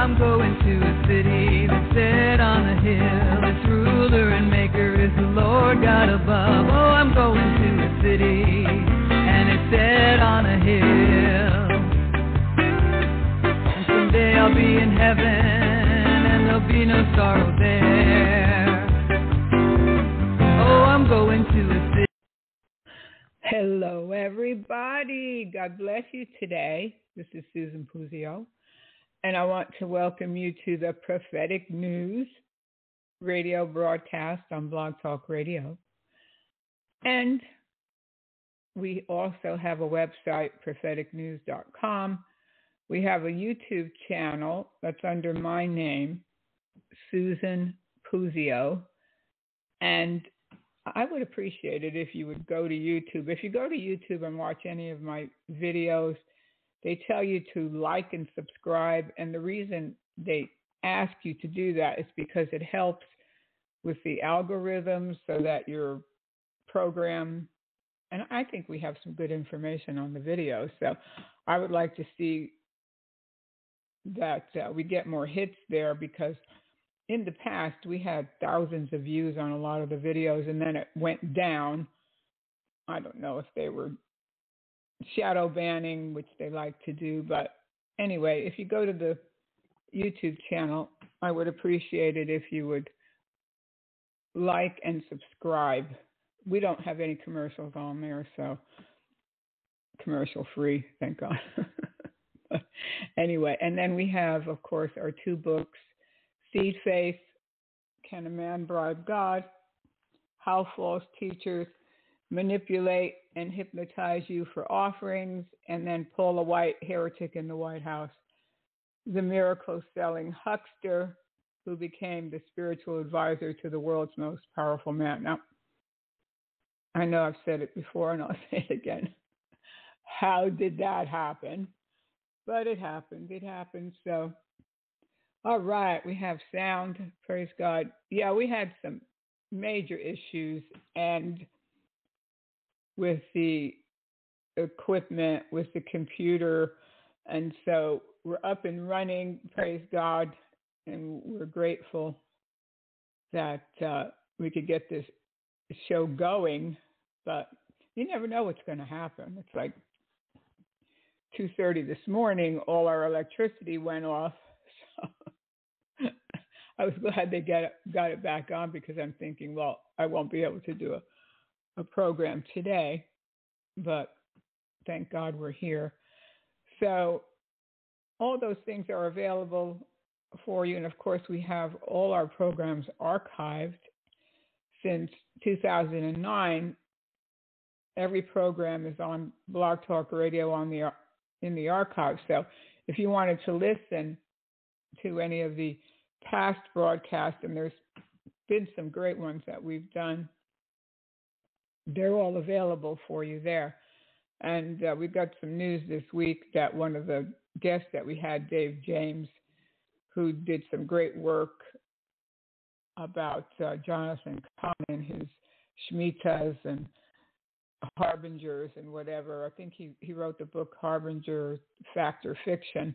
I'm going to a city that's set on a hill. Its ruler and maker is the Lord God above. Oh, I'm going to a city and it's set on a hill. And someday I'll be in heaven and there'll be no sorrow there. Oh, I'm going to a city. Hello, everybody. God bless you today. This is Susan Puzio, and I want to welcome you to the Prophetic News radio broadcast on Blog Talk Radio. And we also have a website, propheticnews.com. We have a YouTube channel that's under my name, Susan Puzio. And I would appreciate it if you would go to YouTube. If you go to YouTube and watch any of my videos, they tell you to like and subscribe. And the reason they ask you to do that is because it helps with the algorithms so that your program, and I think we have some good information on the video. So I would like to see that uh, we get more hits there because in the past we had thousands of views on a lot of the videos and then it went down. I don't know if they were shadow banning, which they like to do. But anyway, if you go to the YouTube channel, I would appreciate it if you would like and subscribe. We don't have any commercials on there, so commercial free, thank God. anyway, and then we have, of course, our two books Seed Faith, Can a Man Bribe God? How False Teachers manipulate and hypnotize you for offerings, and then Paula White, heretic in the White House, the miracle selling huckster who became the spiritual advisor to the world's most powerful man. Now, I know I've said it before and I'll say it again. How did that happen? But it happened. It happened. So, all right, we have sound. Praise God. Yeah, we had some major issues and with the equipment, with the computer. And so we're up and running, praise God, and we're grateful that uh, we could get this show going. But you never know what's going to happen. It's like 2:30 this morning, all our electricity went off. So I was glad they got it, got it back on because I'm thinking, well, I won't be able to do a a program today, but thank God we're here. So, all those things are available for you. And of course, we have all our programs archived since 2009. Every program is on Blog Talk Radio on the in the archive. So, if you wanted to listen to any of the past broadcasts, and there's been some great ones that we've done they're all available for you there. And uh, we've got some news this week that one of the guests that we had, Dave James, who did some great work about uh, Jonathan and his Shemitahs and Harbingers and whatever. I think he, he wrote the book Harbinger Fact or Fiction,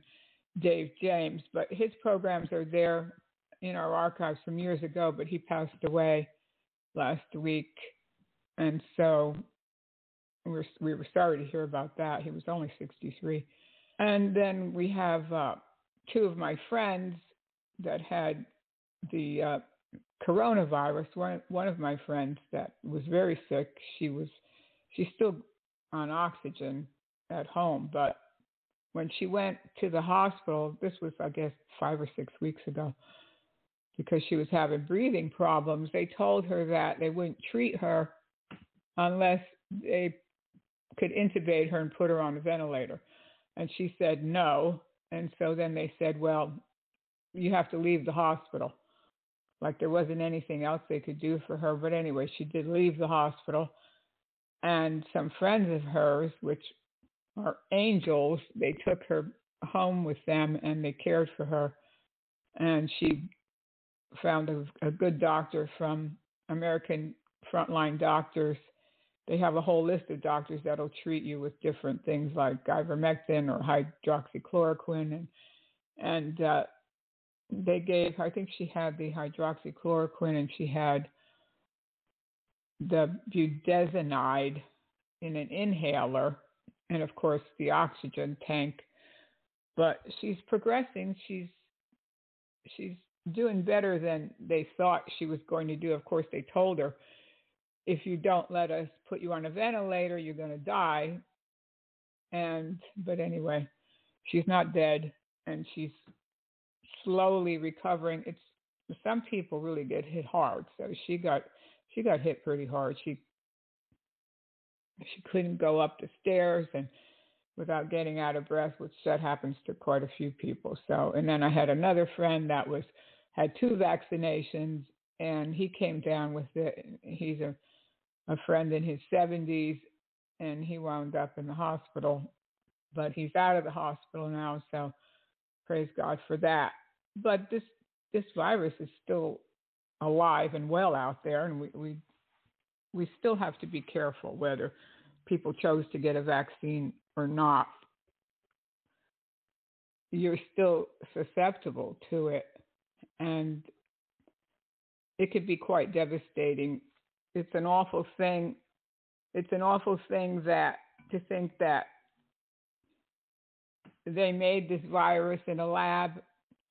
Dave James. But his programs are there in our archives from years ago, but he passed away last week and so we were, we were sorry to hear about that. He was only 63. And then we have uh, two of my friends that had the uh, coronavirus. One one of my friends that was very sick. She was she's still on oxygen at home, but when she went to the hospital, this was I guess five or six weeks ago. because she was having breathing problems. They told her that they wouldn't treat her unless they could intubate her and put her on a ventilator. And she said no. And so then they said, well, you have to leave the hospital. Like there wasn't anything else they could do for her. But anyway, she did leave the hospital. And some friends of hers, which are angels, they took her home with them and they cared for her. And she found a, a good doctor from American Frontline Doctors. They have a whole list of doctors that'll treat you with different things like ivermectin or hydroxychloroquine, and and uh, they gave. I think she had the hydroxychloroquine and she had the budesonide in an inhaler, and of course the oxygen tank. But she's progressing. She's she's doing better than they thought she was going to do. Of course, they told her, if you don't let us put you on a ventilator, you're going to die. And, but anyway, she's not dead and she's slowly recovering. It's, some people really get hit hard. So she got, she got hit pretty hard. She, she couldn't go up the stairs and without getting out of breath, which that happens to quite a few people. So, and then I had another friend that was had two vaccinations, and he came down with it. He's a a friend in his 70s, and he wound up in the hospital, but he's out of the hospital now. So praise God for that. But this this virus is still alive and well out there, and we we we still have to be careful whether people chose to get a vaccine or not. You're still susceptible to it and it could be quite devastating. It's an awful thing. It's an awful thing that to think that they made this virus in a lab,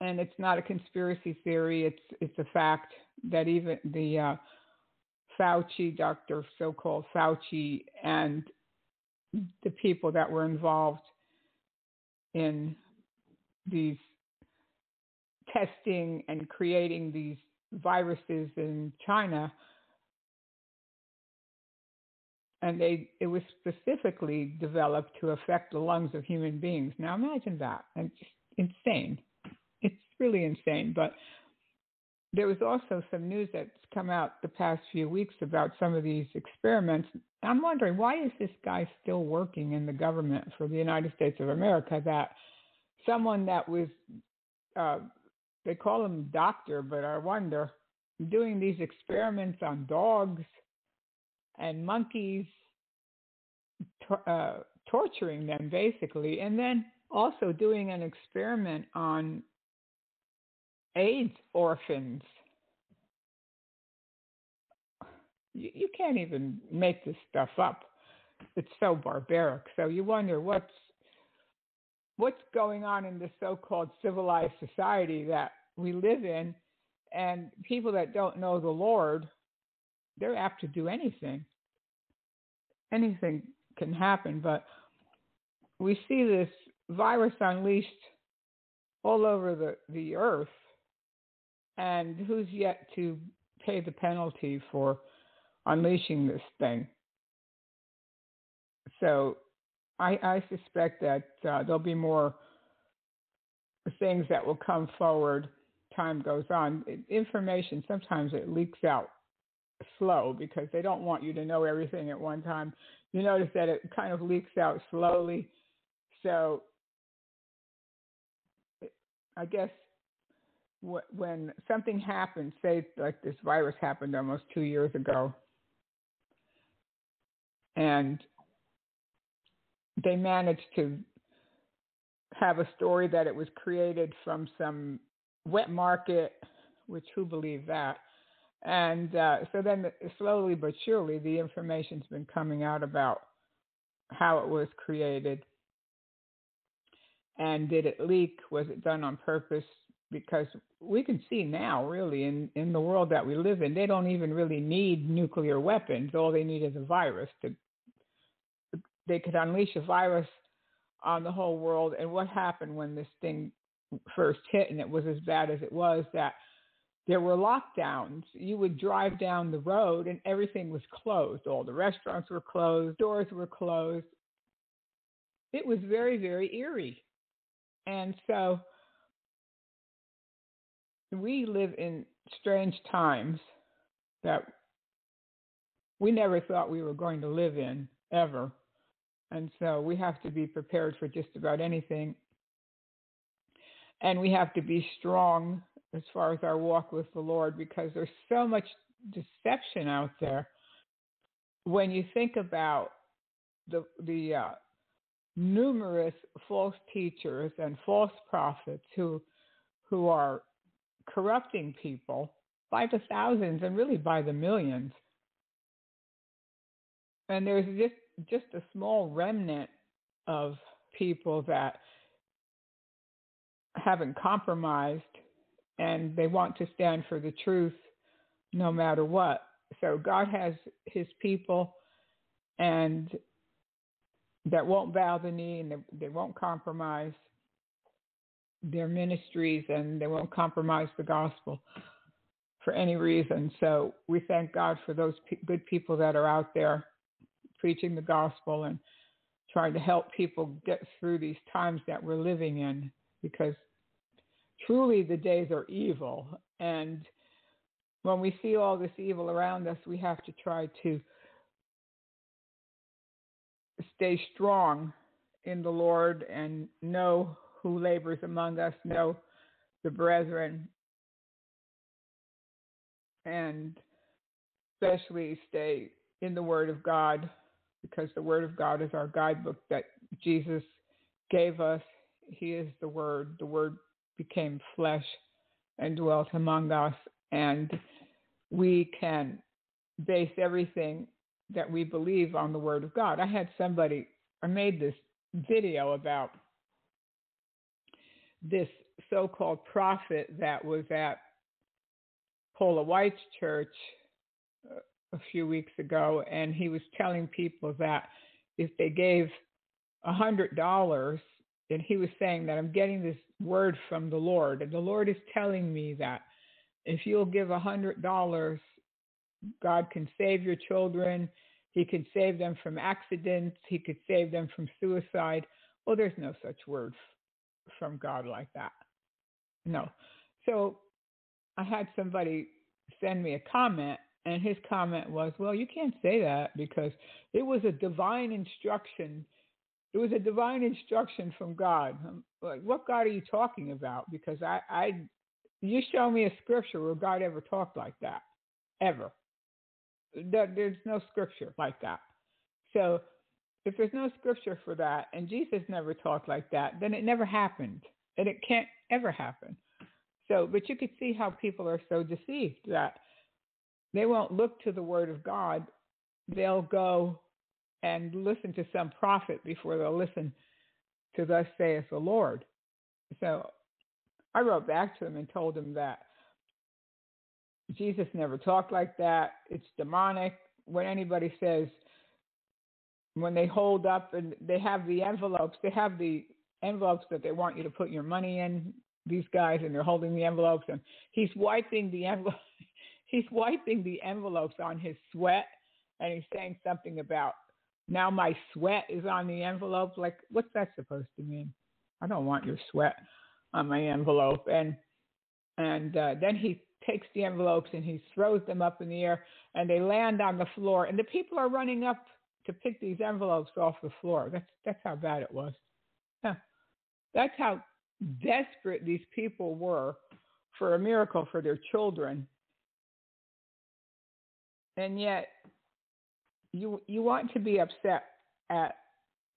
and it's not a conspiracy theory. It's it's a fact that even the uh, Fauci, Dr. So-called Fauci, and the people that were involved in these testing and creating these viruses in China. And they it was specifically developed to affect the lungs of human beings. Now imagine that. It's insane. It's really insane. But there was also some news that's come out the past few weeks about some of these experiments. I'm wondering why is this guy still working in the government for the United States of America? That someone that was uh, they call him doctor, but I wonder, doing these experiments on dogs and monkeys, uh, torturing them basically, and then also doing an experiment on AIDS orphans. You, you can't even make this stuff up. It's so barbaric. So you wonder what's what's going on in this so-called civilized society that we live in and people that don't know the lord they're apt to do anything anything can happen but we see this virus unleashed all over the, the earth and who's yet to pay the penalty for unleashing this thing so I, I suspect that uh, there'll be more things that will come forward. Time goes on. Information sometimes it leaks out slow because they don't want you to know everything at one time. You notice that it kind of leaks out slowly. So I guess when something happens, say like this virus happened almost two years ago, and they managed to have a story that it was created from some wet market, which who believed that? And uh, so then, slowly but surely, the information's been coming out about how it was created. And did it leak? Was it done on purpose? Because we can see now, really, in, in the world that we live in, they don't even really need nuclear weapons. All they need is a virus to they could unleash a virus on the whole world. And what happened when this thing first hit and it was as bad as it was that there were lockdowns. You would drive down the road and everything was closed. All the restaurants were closed, doors were closed. It was very, very eerie. And so we live in strange times that we never thought we were going to live in ever. And so we have to be prepared for just about anything. And we have to be strong as far as our walk with the Lord because there's so much deception out there. When you think about the the uh, numerous false teachers and false prophets who who are corrupting people by the thousands and really by the millions. And there's just just a small remnant of people that haven't compromised and they want to stand for the truth no matter what. So God has his people and that won't bow the knee and they, they won't compromise their ministries and they won't compromise the gospel for any reason. So we thank God for those p- good people that are out there preaching the gospel and trying to help people get through these times that we're living in because truly the days are evil. And when we see all this evil around us, we have to try to stay strong in the Lord and know who labors among us, know the brethren, and especially stay in the Word of God because the Word of God is our guidebook that Jesus gave us. He is the Word. The Word became flesh and dwelt among us, and we can base everything that we believe on the Word of God. I had somebody, I made this video about this so called prophet that was at Paula White's church uh, a few weeks ago, and he was telling people that if they gave a hundred dollars, and he was saying that I'm getting this word from the Lord, and the Lord is telling me that if you'll give a hundred dollars, God can save your children. He could save them from accidents. He could save them from suicide. Well, there's no such word from God like that. No. So I had somebody send me a comment, and his comment was, Well, you can't say that because it was a divine instruction. It was a divine instruction from God. I'm like, what God are you talking about? Because I, I, you show me a scripture where God ever talked like that, ever. There's no scripture like that. So if there's no scripture for that and Jesus never talked like that, then it never happened. And it can't ever happen. So, but you could see how people are so deceived that they won't look to the word of God. They'll go and listen to some prophet before they'll listen to thus saith the Lord. So I wrote back to him and told him that Jesus never talked like that. It's demonic. When anybody says, when they hold up and they have the envelopes, they have the envelopes that they want you to put your money in, these guys, and they're holding the envelopes, and he's wiping the envelope. he's wiping the envelopes on his sweat, and he's saying something about now my sweat is on the envelope. Like, what's that supposed to mean? I don't want your sweat on my envelope. And and uh, then he takes the envelopes and he throws them up in the air, and they land on the floor. And the people are running up to pick these envelopes off the floor. That's that's how bad it was. That's how desperate these people were for a miracle for their children. And yet you you want to be upset at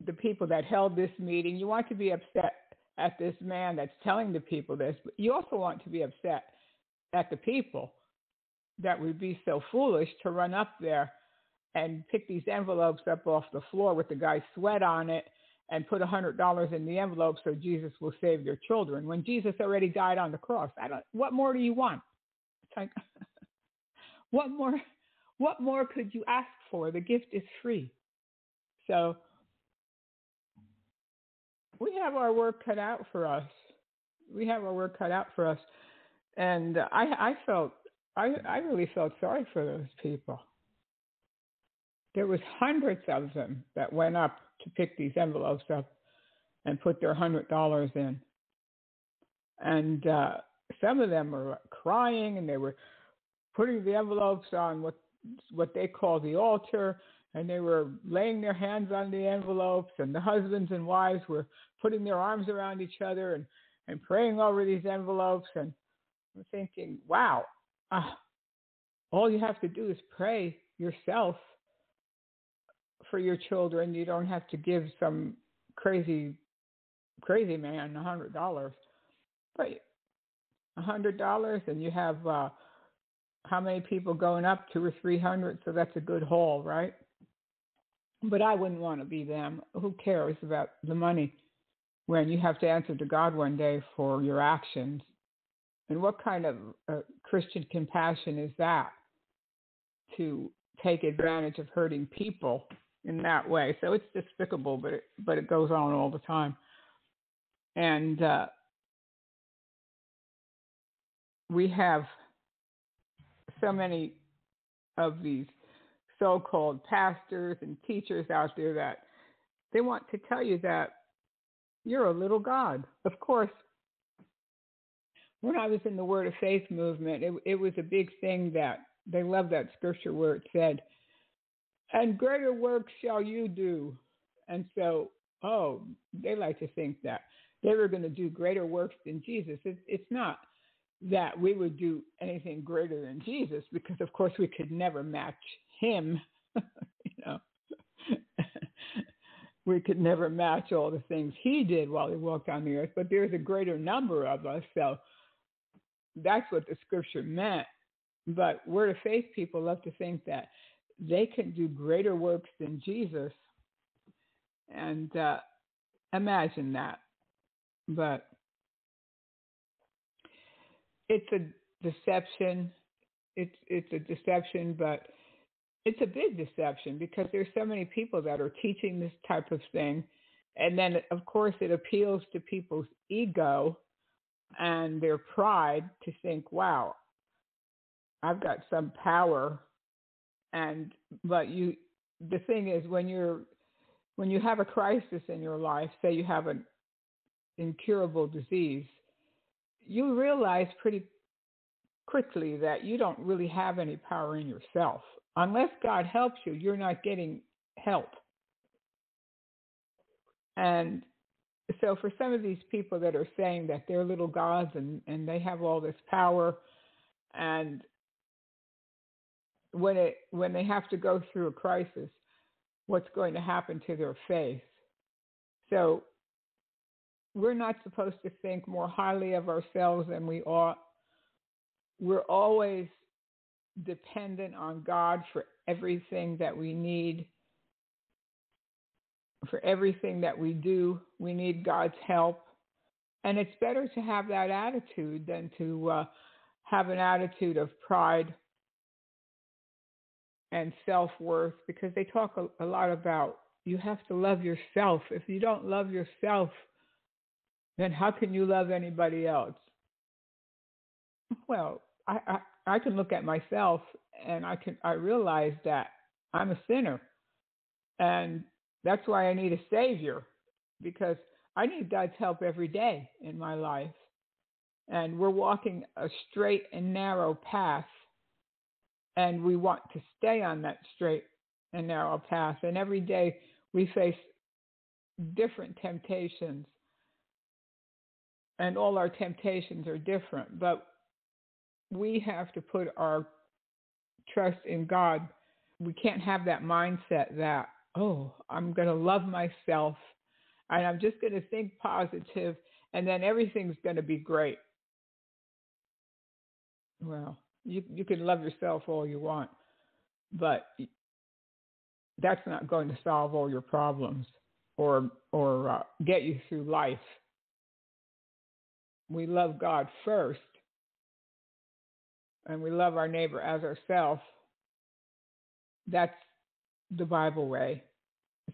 the people that held this meeting. You want to be upset at this man that's telling the people this, but you also want to be upset at the people that would be so foolish to run up there and pick these envelopes up off the floor with the guy's sweat on it and put a hundred dollars in the envelope so Jesus will save their children when Jesus already died on the cross. I don't what more do you want? It's like what more what more could you ask for? The gift is free. So we have our work cut out for us. We have our work cut out for us. and I I felt I I really felt sorry for those people. There was hundreds of them that went up to pick these envelopes up and put their hundred dollars in, and uh, some of them were crying and they were putting the envelopes on what what they call the altar and they were laying their hands on the envelopes and the husbands and wives were putting their arms around each other and, and praying over these envelopes and I'm thinking, wow, uh, all you have to do is pray yourself for your children. You don't have to give some crazy, crazy man a hundred dollars, but a hundred dollars, and you have uh, how many people going up? Two or three hundred. So that's a good haul, right? But I wouldn't want to be them. Who cares about the money when you have to answer to God one day for your actions? And what kind of uh, Christian compassion is that to take advantage of hurting people in that way? So it's despicable, but it, but it goes on all the time. And uh, we have so many of these so called pastors and teachers out there that they want to tell you that you're a little God. Of course, when I was in the Word of Faith movement, it, it was a big thing that they love that scripture where it said, and greater works shall you do. And so, oh, they like to think that they were going to do greater works than Jesus. It, it's not that we would do anything greater than Jesus because, of course, we could never match him. you know, we could never match all the things he did while he walked on the earth, but there's a greater number of us. So that's what the scripture meant. But word of faith people love to think that they can do greater works than Jesus. And uh, imagine that. But it's a deception. It's it's a deception, but it's a big deception because there's so many people that are teaching this type of thing, and then of course it appeals to people's ego and their pride to think, "Wow, I've got some power," and but you, the thing is when you're when you have a crisis in your life, say you have an incurable disease, you realize pretty quickly that you don't really have any power in yourself. Unless God helps you, you're not getting help. And so for some of these people that are saying that they're little gods and, and they have all this power and when it when they have to go through a crisis, what's going to happen to their faith. So we're not supposed to think more highly of ourselves than we ought. We're always dependent on God for everything that we need. For everything that we do, we need God's help. And it's better to have that attitude than to uh, have an attitude of pride and self worth because they talk a, a lot about you have to love yourself. If you don't love yourself, then how can you love anybody else? Well, I, I, I can look at myself and I can I realize that I'm a sinner. And that's why I need a savior because I need God's help every day in my life. And we're walking a straight and narrow path and we want to stay on that straight and narrow path. And every day we face different temptations and all our temptations are different, but we have to put our trust in God. We can't have that mindset that, oh, I'm going to love myself and I'm just going to think positive and then everything's going to be great. Well, you, you can love yourself all you want, but that's not going to solve all your problems or, or uh, get you through life we love God first and we love our neighbor as ourselves, that's the Bible way.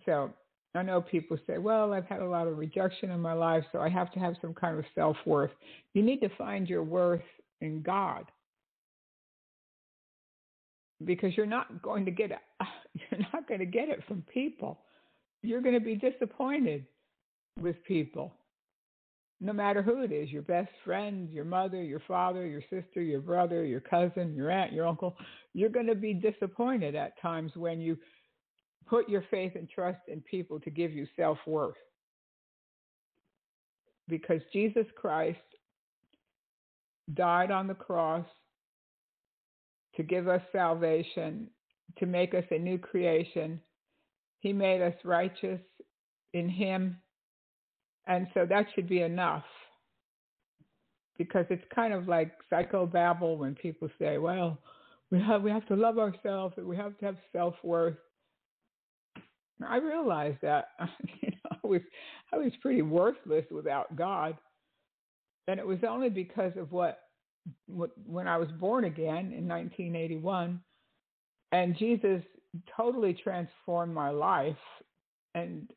So I know people say, well, I've had a lot of rejection in my life, so I have to have some kind of self worth. You need to find your worth in God. Because you're not going to get it, you're not going to get it from people. You're going to be disappointed with people. No matter who it is, your best friend, your mother, your father, your sister, your brother, your cousin, your aunt, your uncle, you're going to be disappointed at times when you put your faith and trust in people to give you self worth. Because Jesus Christ died on the cross to give us salvation, to make us a new creation. He made us righteous in Him. And so that should be enough. Because it's kind of like psychobabble when people say, well, we have we have to love ourselves and we have to have self worth. I realized that you know, I was I was pretty worthless without God, and it was only because of what, what when I was born again in 1981, and Jesus totally transformed my life, and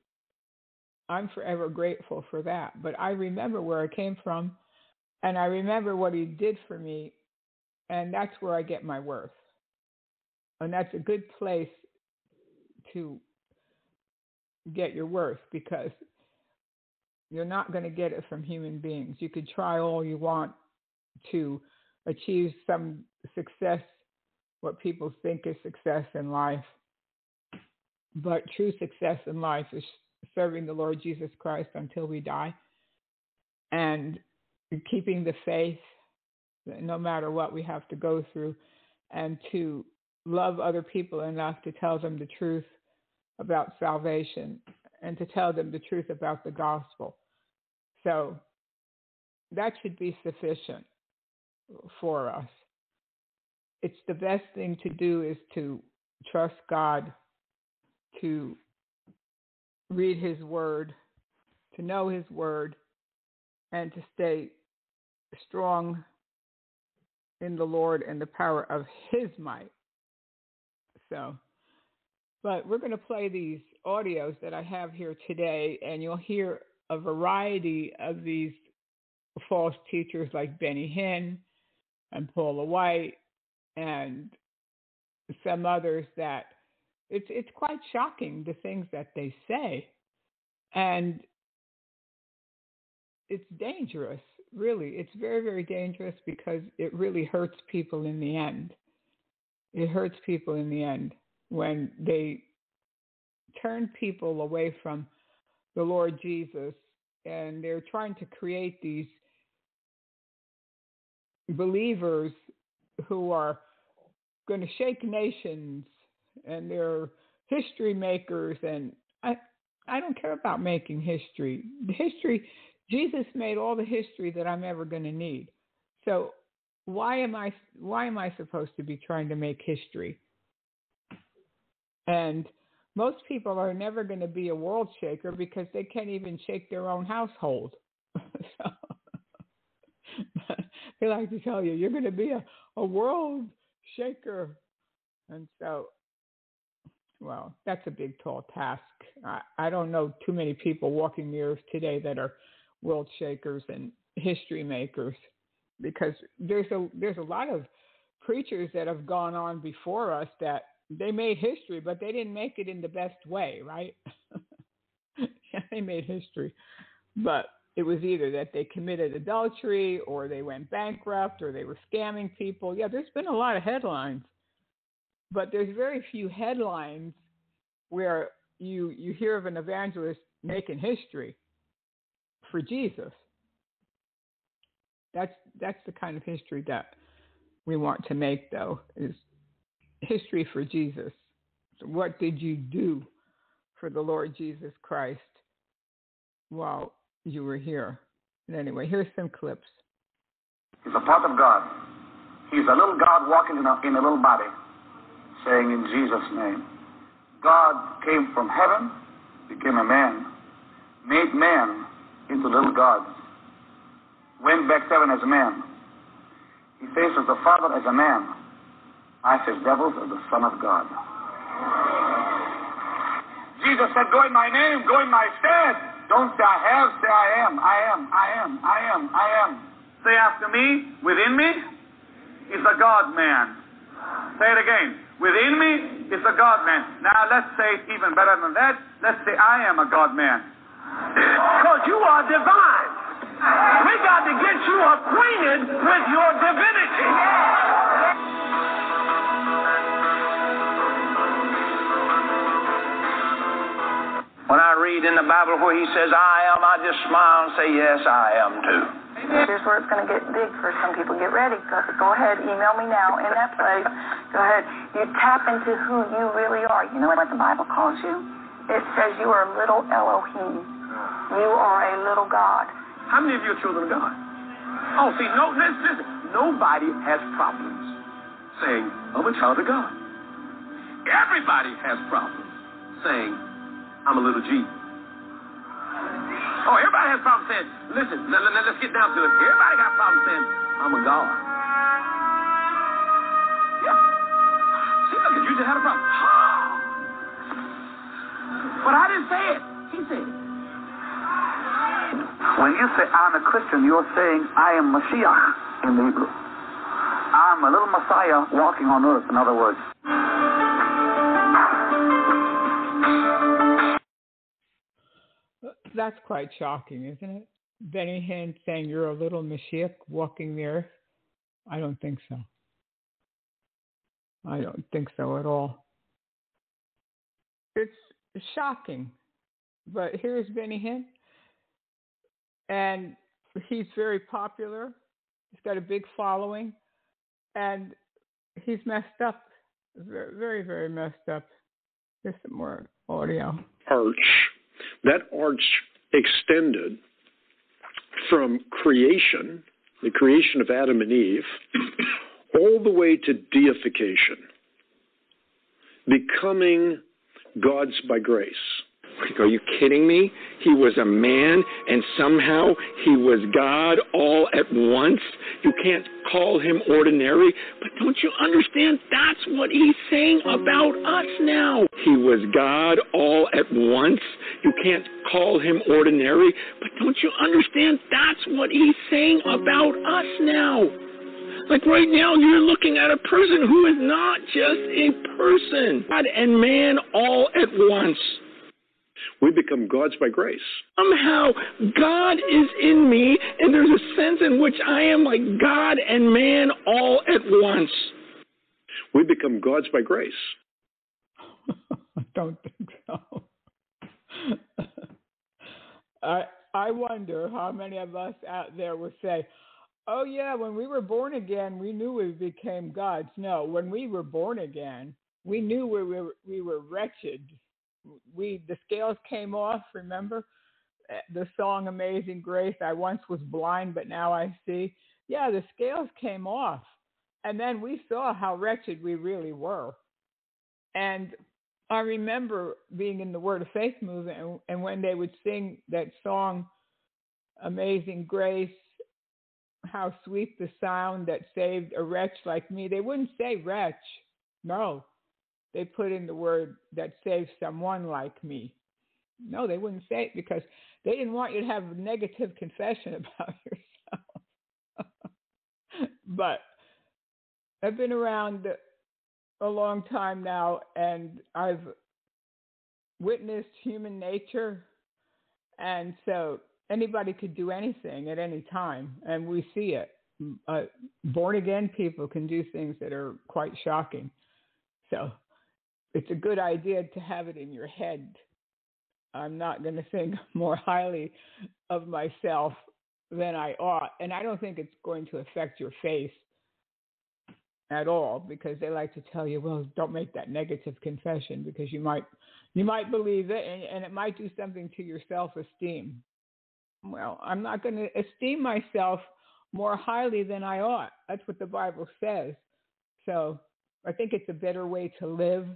I'm forever grateful for that. But I remember where I came from, and I remember what He did for me, and that's where I get my worth, and that's a good place to get your worth because you're not going to get it from human beings. You could try all you want to achieve some success, what people think is success in life. But true success in life is serving the Lord Jesus Christ until we die and keeping the faith no matter what we have to go through and to love other people enough to tell them the truth about salvation and to tell them the truth about the gospel. So that should be sufficient for us. It's the best thing to do is to trust God, to read His Word, to know His Word, and to stay strong in the Lord and the power of His might. So, but we're going to play these audios that I have here today, and you'll hear a variety of these false teachers like Benny Hinn and Paula White and some others that it's it's quite shocking the things that they say. And it's dangerous, really. It's very, very dangerous because it really hurts people in the end. It hurts people in the end when they turn people away from the Lord Jesus and they're trying to create these believers who are going to shake nations and they're history makers and I I don't care about making history. History Jesus made all the history that I'm ever going to need. So why am I why am I supposed to be trying to make history? And most people are never going to be a world shaker because they can't even shake their own household. so, they like to tell you you're going to be a, a world shaker. And so, well, that's a big, tall task. I, I don't know too many people walking the earth today that are world shakers and history makers because there's a there's a lot of preachers that have gone on before us that they made history, but they didn't make it in the best way, right? yeah, they made history, but it was either that they committed adultery or they went bankrupt or they were scamming people. Yeah, there's been a lot of headlines, but there's very few headlines where you you hear of an evangelist making history for Jesus. That's that's the kind of history that we want to make though is history for Jesus. So what did you do for the Lord Jesus Christ while you were here? And anyway, here's some clips. He's a part of God. He's a little God walking in a, in a little body, saying in Jesus' name. God came from heaven, became a man, made man into little gods, went back to heaven as a man. He faces the Father as a man, I said, devils as the Son of God. Jesus said, go in my name, go in my stead. Don't say I have, say I am, I am, I am, I am, I am. Say after me, within me is a God man. Say it again. Within me is a God man. Now let's say it even better than that. Let's say I am a God man. Because you are divine. We got to get you acquainted with your divinity. When I read in the Bible where he says, I am, I just smile and say, Yes, I am too. Here's where it's going to get big for some people. Get ready. Go, go ahead. Email me now in that place. Go ahead. You tap into who you really are. You know what the Bible calls you? It says you are a little Elohim. You are a little God. How many of you are children of God? Oh, see, no, listen. Nobody has problems saying, I'm a child of God. Everybody has problems saying, I'm a little G. Oh, everybody has problems saying, listen, let, let, let's get down to it. Everybody got problems saying, I'm a God. Yeah. See, look you just had a problem. But I didn't say it. He said it. When you say I'm a Christian, you're saying I am Mashiach in the Hebrew. I'm a little Messiah walking on earth, in other words. That's quite shocking, isn't it? Benny Hinn saying you're a little Mashiach walking the earth. I don't think so. I don't think so at all. It's shocking. But here's Benny Hinn. And he's very popular. He's got a big following. And he's messed up. Very, very, messed up. Here's some more audio. arch. That arch extended from creation, the creation of Adam and Eve, all the way to deification, becoming gods by grace. Are you kidding me? He was a man and somehow he was God all at once. You can't call him ordinary, but don't you understand? That's what he's saying about us now. He was God all at once. You can't call him ordinary, but don't you understand? That's what he's saying about us now. Like right now, you're looking at a person who is not just a person, God and man all at once. We become gods by grace. Somehow, God is in me, and there's a sense in which I am like God and man all at once. We become gods by grace. I don't think so. I I wonder how many of us out there would say, "Oh yeah, when we were born again, we knew we became gods." No, when we were born again, we knew we were we were wretched. We the scales came off. Remember Eh, the song "Amazing Grace"? I once was blind, but now I see. Yeah, the scales came off, and then we saw how wretched we really were. And I remember being in the Word of Faith movement, and, and when they would sing that song, Amazing Grace, how sweet the sound that saved a wretch like me, they wouldn't say wretch. No. They put in the word that saved someone like me. No, they wouldn't say it because they didn't want you to have a negative confession about yourself. but I've been around a long time now and I've witnessed human nature. And so anybody could do anything at any time, and we see it. Uh, born again people can do things that are quite shocking. So it's a good idea to have it in your head. I'm not going to think more highly of myself than I ought. And I don't think it's going to affect your face at all because they like to tell you, well, don't make that negative confession because you might you might believe it and, and it might do something to your self-esteem. Well, I'm not going to esteem myself more highly than I ought. That's what the Bible says. So I think it's a better way to live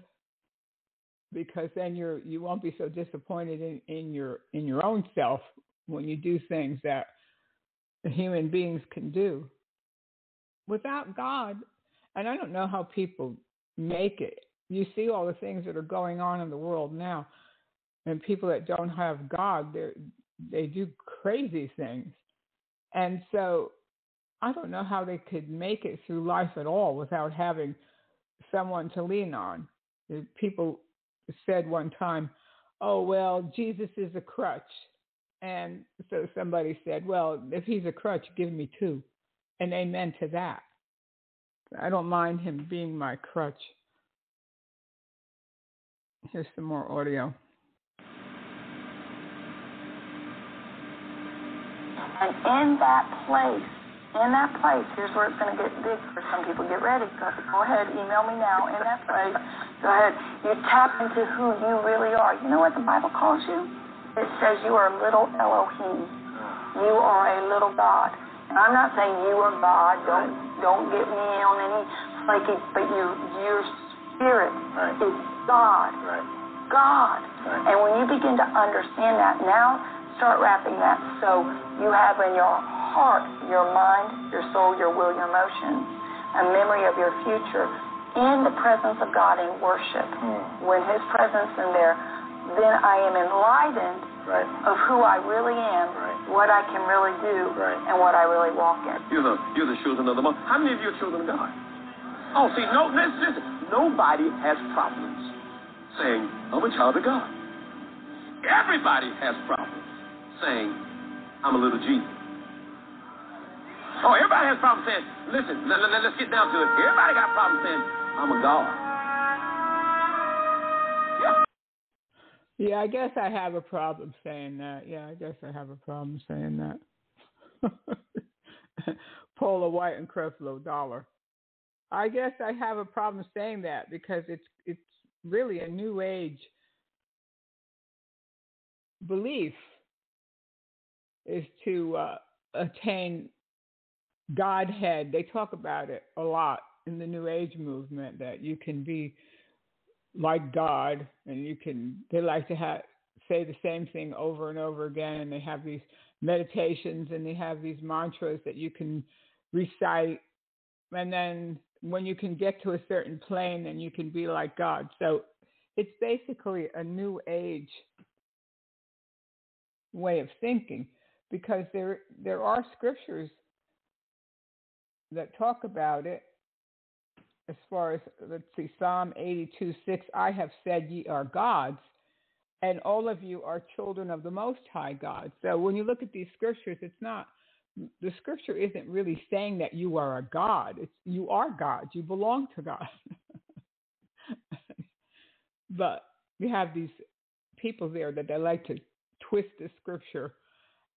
because then you're you won't be so disappointed in, in your in your own self when you do things that human beings can do. Without God, and I don't know how people make it. You see all the things that are going on in the world now, and people that don't have God, they they do crazy things, and so I don't know how they could make it through life at all without having someone to lean on. People said one time, "Oh well, Jesus is a crutch," and so somebody said, "Well, if he's a crutch, give me two," and amen to that. I don't mind him being my crutch. Here's some more audio. And in that place, in that place, here's where it's going to get big for some people. Get ready. Go, go ahead, email me now. In that place, go ahead. You tap into who you really are. You know what the Bible calls you? It says you are a little Elohim. You are a little God. And I'm not saying you are God. Don't don't get me on any flaky, but your your spirit right. is God. Right. God. Right. And when you begin to understand that, now start wrapping that so you have in your heart, your mind, your soul, your will, your emotions, a memory of your future in the presence of God in worship. Mm. When His presence is there, then I am enlightened right. of who I really am, right. what I can really do, right. and what I really walk in. You're the, you're the children of the most. How many of you are children of God? Oh, see, no, listen, listen. Nobody has problems saying, I'm a child of God. Everybody has problems saying, I'm a little G. Oh, everybody has problems saying, listen, let, let, let's get down to it. Everybody got problems saying, I'm a God. Yeah. Yeah, I guess I have a problem saying that. Yeah, I guess I have a problem saying that. Paula White and Creflo Dollar. I guess I have a problem saying that because it's it's really a new age belief is to uh, attain Godhead. They talk about it a lot in the New Age movement that you can be like God, and you can. They like to have say the same thing over and over again, and they have these meditations and they have these mantras that you can recite, and then when you can get to a certain plane, then you can be like God. So it's basically a new age way of thinking because there there are scriptures that talk about it. As far as let's see psalm 82 6 i have said ye are gods and all of you are children of the most high god. So when you look at these scriptures it's not the scripture isn't really saying that you are a god. It's you are god. You belong to god. But you have these people there that they like to twist the scripture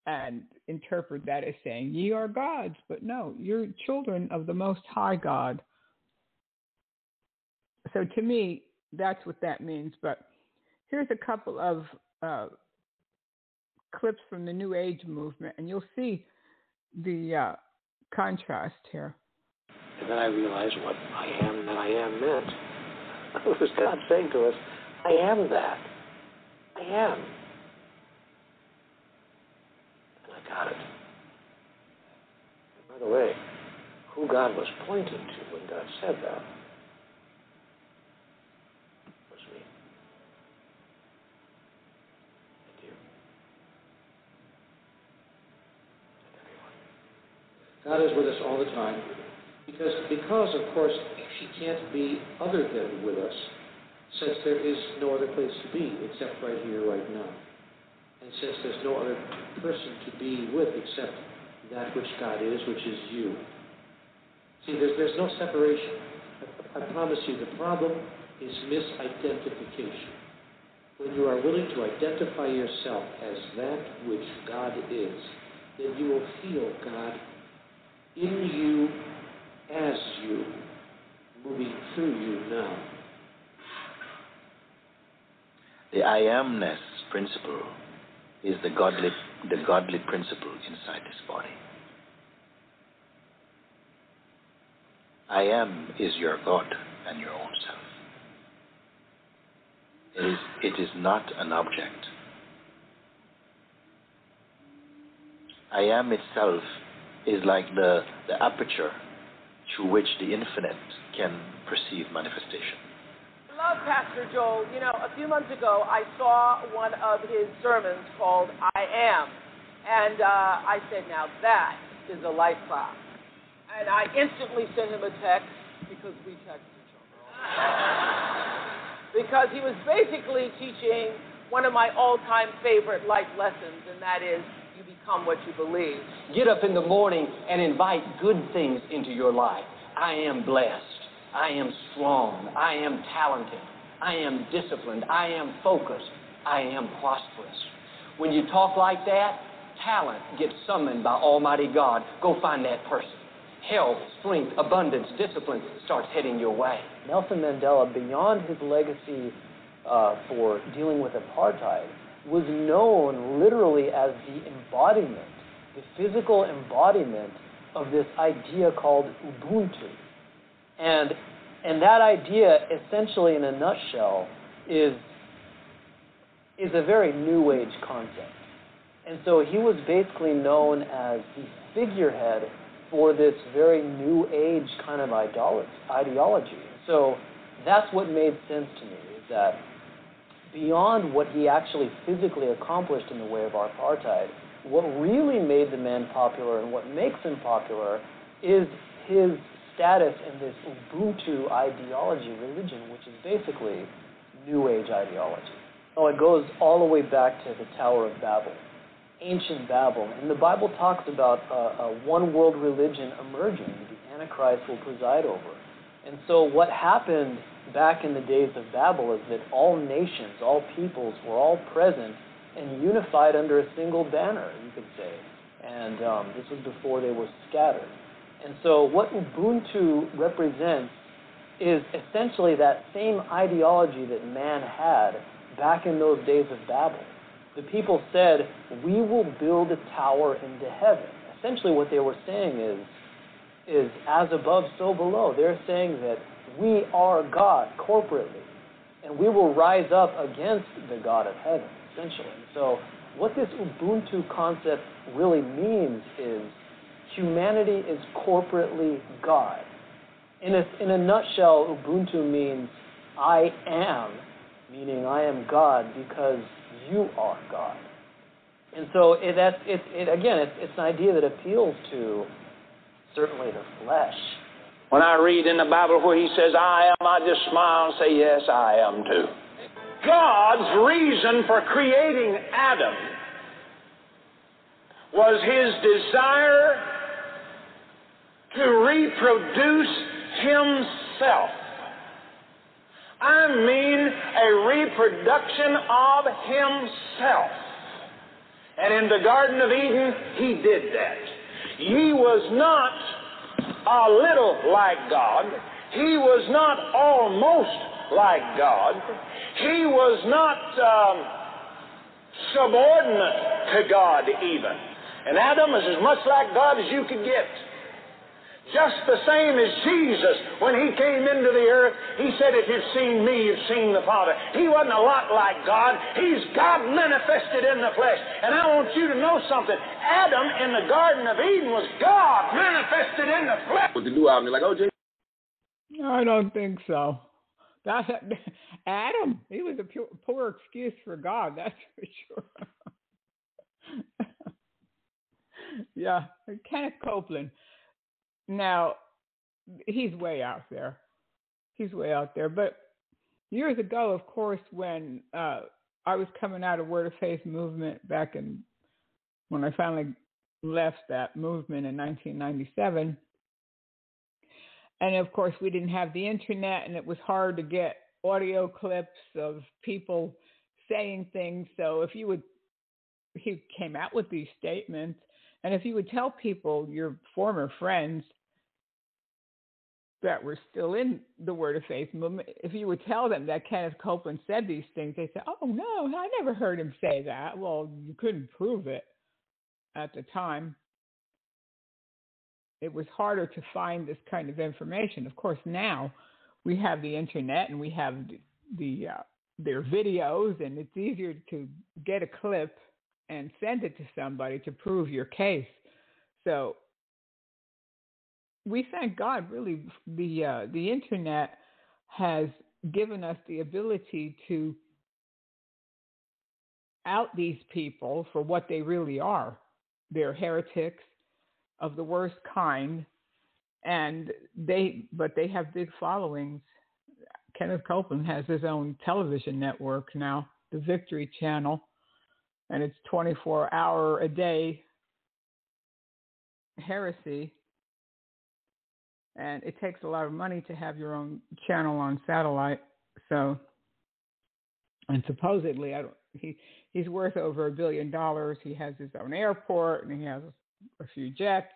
and interpret that as saying, Ye are gods. But no, you're children of the Most High God. So to me, that's what that means. But here's a couple of uh, clips from the New Age movement, and you'll see the uh, contrast here. And then I realized what I am that I am meant. It was God saying to us, I am that. I am. Got it. By the way, who God was pointing to when God said that was me. And you. And everyone. God is with us all the time because, because of course, He can't be other than with us since there is no other place to be except right here, right now. And since there's no other person to be with except that which God is, which is you. See, there's, there's no separation. I, I promise you, the problem is misidentification. When you are willing to identify yourself as that which God is, then you will feel God in you as you, moving through you now. The I amness principle is the godly, the godly principle inside this body. I am is your God and your own self. It is, it is not an object. I am itself is like the, the aperture through which the infinite can perceive manifestation love Pastor Joel. You know, a few months ago, I saw one of his sermons called I Am. And uh, I said, now that is a life class. And I instantly sent him a text because we text each other. because he was basically teaching one of my all-time favorite life lessons, and that is you become what you believe. Get up in the morning and invite good things into your life. I am blessed. I am strong. I am talented. I am disciplined. I am focused. I am prosperous. When you talk like that, talent gets summoned by Almighty God. Go find that person. Health, strength, abundance, discipline starts heading your way. Nelson Mandela, beyond his legacy uh, for dealing with apartheid, was known literally as the embodiment, the physical embodiment of this idea called Ubuntu. And, and that idea, essentially in a nutshell, is, is a very new age concept. And so he was basically known as the figurehead for this very new age kind of ideology. So that's what made sense to me, is that beyond what he actually physically accomplished in the way of apartheid, what really made the man popular and what makes him popular is his status in this Ubuntu ideology religion, which is basically New Age ideology. Oh, it goes all the way back to the Tower of Babel, ancient Babel. And the Bible talks about a, a one world religion emerging, that the Antichrist will preside over. And so what happened back in the days of Babel is that all nations, all peoples were all present and unified under a single banner, you could say. And um, this was before they were scattered. And so what Ubuntu represents is essentially that same ideology that man had back in those days of Babel. The people said, We will build a tower into heaven. Essentially, what they were saying is, is as above, so below. They're saying that we are God corporately, and we will rise up against the God of heaven, essentially. So, what this Ubuntu concept really means is humanity is corporately God. In a, in a nutshell, Ubuntu means I am, meaning I am God because you are God. And so it, that's, it, it, again, it's, it's an idea that appeals to certainly the flesh. When I read in the Bible where he says, I am, I just smile and say, Yes, I am too. God's reason for creating Adam was his desire to reproduce himself. I mean, a reproduction of himself. And in the Garden of Eden, he did that. He was not a little like God. He was not almost like God. He was not um, subordinate to God even. And Adam is as much like God as you could get. Just the same as Jesus, when he came into the earth, he said, If you've seen me, you've seen the Father. He wasn't a lot like God. He's God manifested in the flesh. And I want you to know something. Adam in the Garden of Eden was God manifested in the flesh. With the new album, you're like, oh, Jay. I don't think so. That Adam, he was a pure, poor excuse for God, that's for sure. yeah, Kenneth Copeland. Now, he's way out there. He's way out there. But years ago, of course, when uh, I was coming out of Word of Faith movement back in when I finally left that movement in 1997. And of course, we didn't have the internet, and it was hard to get audio clips of people saying things. So if you would, he came out with these statements, and if you would tell people, your former friends, that were still in the Word of Faith movement, if you would tell them that Kenneth Copeland said these things, they say, "Oh no, I never heard him say that." Well, you couldn't prove it at the time. It was harder to find this kind of information. Of course, now we have the internet and we have the, the uh, their videos, and it's easier to get a clip and send it to somebody to prove your case. So we thank God. Really, the uh, the internet has given us the ability to out these people for what they really are. They're heretics of the worst kind, and they but they have big followings. Kenneth Copeland has his own television network now, the Victory Channel, and it's 24 hour a day heresy. And it takes a lot of money to have your own channel on satellite. So, and supposedly, I don't, he he's worth over a billion dollars. He has his own airport and he has a few jets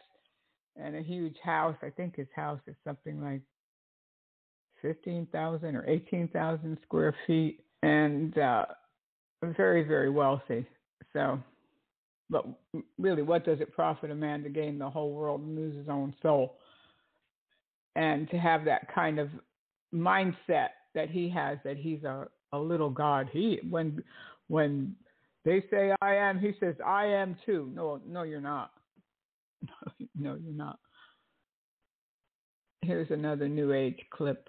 and a huge house. I think his house is something like 15,000 or 18,000 square feet and uh, very, very wealthy. So, but really, what does it profit a man to gain the whole world and lose his own soul? And to have that kind of mindset that he has, that he's a, a little God. He when when they say I am, he says I am too. No, no, you're not. no, you're not. Here's another New Age clip.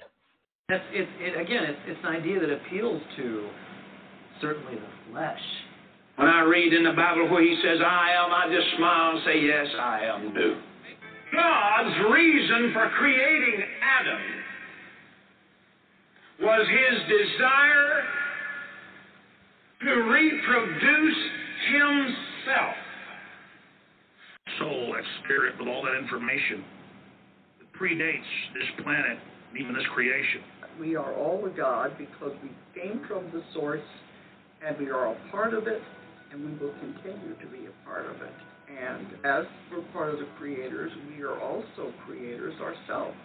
That's it, it again. It's, it's an idea that appeals to certainly the flesh. When I read in the Bible where he says, I am, I just smile and say, Yes, I am, do. God's reason for creating Adam was his desire to reproduce himself. Soul, that spirit, with all that information that predates this planet, even this creation. We are all a God because we came from the source and we are a part of it and we will continue to be a part of it. And as we're part of the creators, we are also creators ourselves.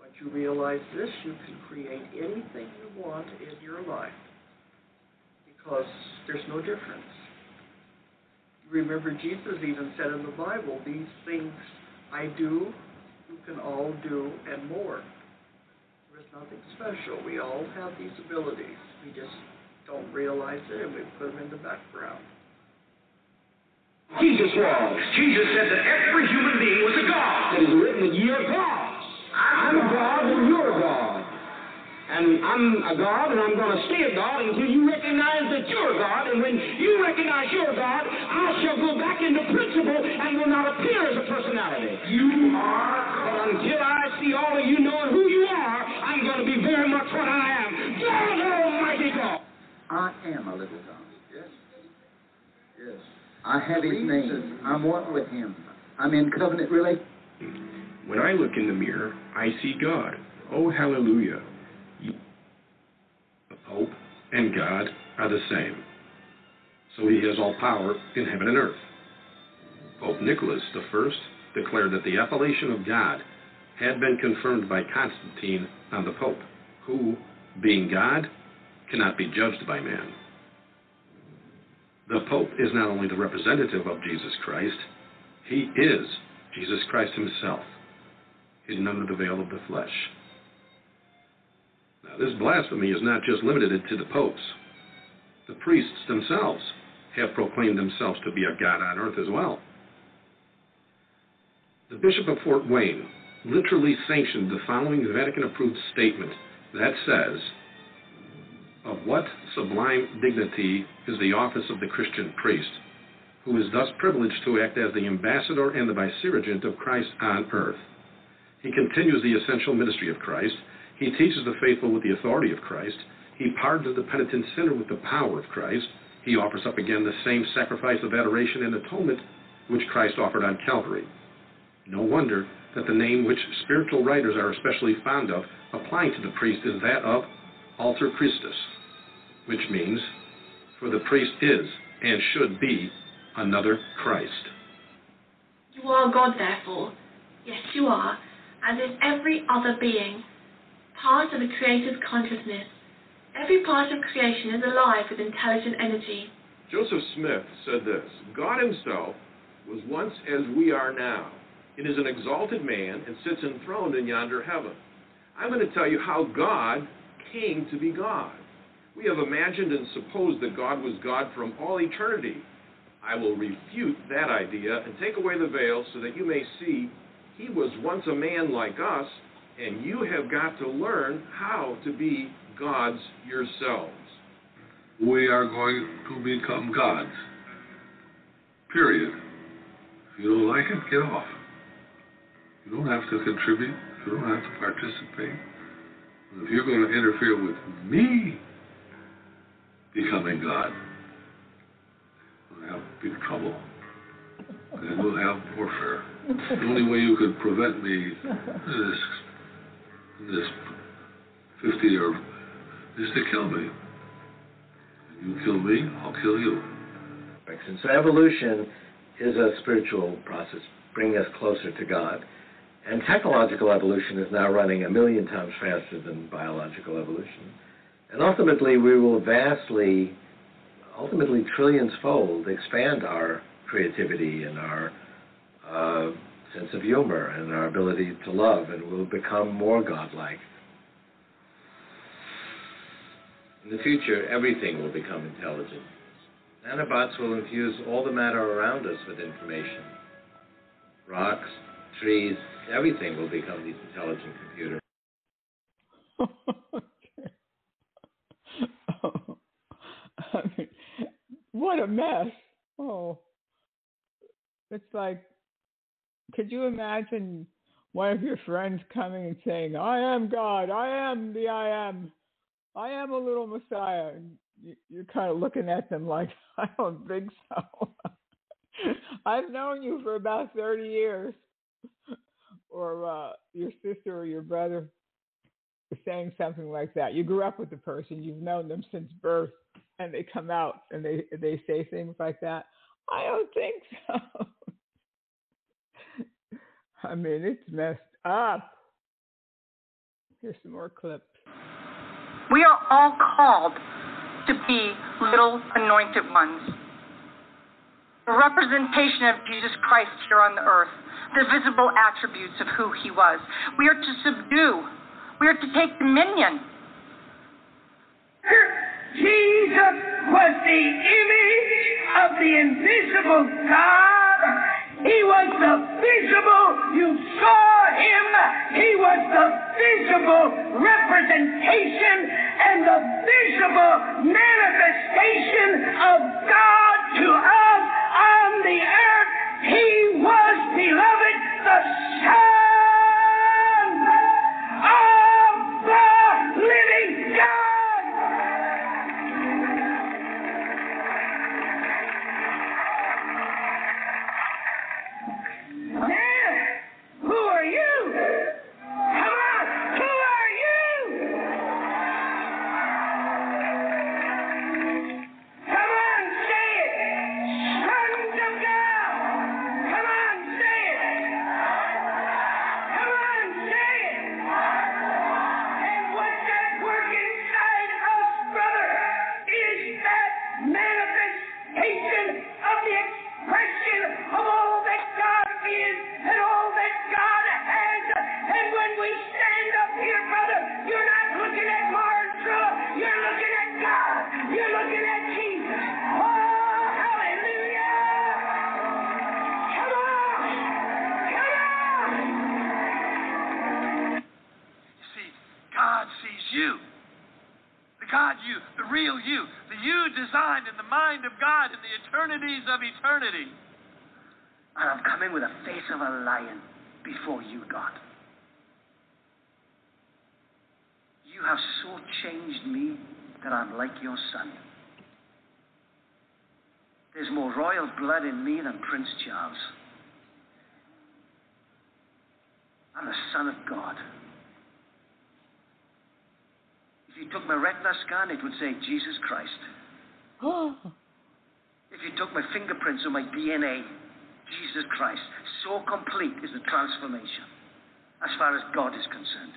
Once you realize this, you can create anything you want in your life because there's no difference. Remember, Jesus even said in the Bible, These things I do, you can all do, and more. There's nothing special. We all have these abilities. We just don't realize it and we put them in the background. Jesus was. Jesus said that every human being was a God. It is written that ye are gods. I'm a God and you're a God. And I'm a God and I'm going to stay a God until you recognize that you're a God. And when you recognize you're a God, I shall go back into principle and will not appear as a personality. You are But until I see all of you knowing who you are, I'm going to be very much what I am. God God. I am a little God. Yes. Yes. I have his name. I'm one with him. I'm in covenant relationship. When I look in the mirror, I see God. Oh, hallelujah. The Pope and God are the same. So he has all power in heaven and earth. Pope Nicholas I declared that the appellation of God had been confirmed by Constantine on the Pope, who, being God, cannot be judged by man. The Pope is not only the representative of Jesus Christ, he is Jesus Christ himself, hidden under the veil of the flesh. Now, this blasphemy is not just limited to the popes. The priests themselves have proclaimed themselves to be a God on earth as well. The Bishop of Fort Wayne literally sanctioned the following Vatican approved statement that says, What sublime dignity is the office of the Christian priest, who is thus privileged to act as the ambassador and the vicegerent of Christ on earth? He continues the essential ministry of Christ. He teaches the faithful with the authority of Christ. He pardons the penitent sinner with the power of Christ. He offers up again the same sacrifice of adoration and atonement which Christ offered on Calvary. No wonder that the name which spiritual writers are especially fond of applying to the priest is that of alter Christus, which means, for the priest is and should be another Christ. You are God, therefore. Yes, you are, as is every other being, part of a creator's consciousness. Every part of creation is alive with intelligent energy. Joseph Smith said this God himself was once as we are now. It is an exalted man and sits enthroned in yonder heaven. I'm going to tell you how God came to be God. We have imagined and supposed that God was God from all eternity. I will refute that idea and take away the veil so that you may see he was once a man like us, and you have got to learn how to be gods yourselves. We are going to become gods. Period. If you don't like it, get off. You don't have to contribute. You don't have to participate. If you're going to interfere with me becoming God, we'll have big trouble. And we'll have warfare. The only way you could prevent me this this 50 year is to kill me. You kill me, I'll kill you. So evolution is a spiritual process, bringing us closer to God. And technological evolution is now running a million times faster than biological evolution. And ultimately, we will vastly, ultimately trillions fold, expand our creativity and our uh, sense of humor and our ability to love, and we'll become more godlike. In the future, everything will become intelligent. Nanobots will infuse all the matter around us with information. Rocks, trees, everything will become these intelligent computers. Mean, what a mess. Oh. It's like, could you imagine one of your friends coming and saying, I am God, I am the I am, I am a little Messiah? You're kind of looking at them like, I don't think so. I've known you for about 30 years. or uh, your sister or your brother saying something like that. You grew up with the person, you've known them since birth, and they come out and they they say things like that. I don't think so. I mean, it's messed up. Here's some more clips. We are all called to be little anointed ones. The representation of Jesus Christ here on the earth, the visible attributes of who he was. We are to subdue, we are to take dominion. Jesus was the image of the invisible God. He was the visible, you saw him. He was the visible representation and the visible manifestation of God to us on the earth. He was, beloved, the Son of the living God. Designed in the mind of God in the eternities of eternity. And I'm coming with the face of a lion before you, God. You have so changed me that I'm like your son. There's more royal blood in me than Prince Charles. I'm the son of God. If you took my retina scan, it would say Jesus Christ. If you took my fingerprints or my DNA, Jesus Christ. So complete is the transformation as far as God is concerned.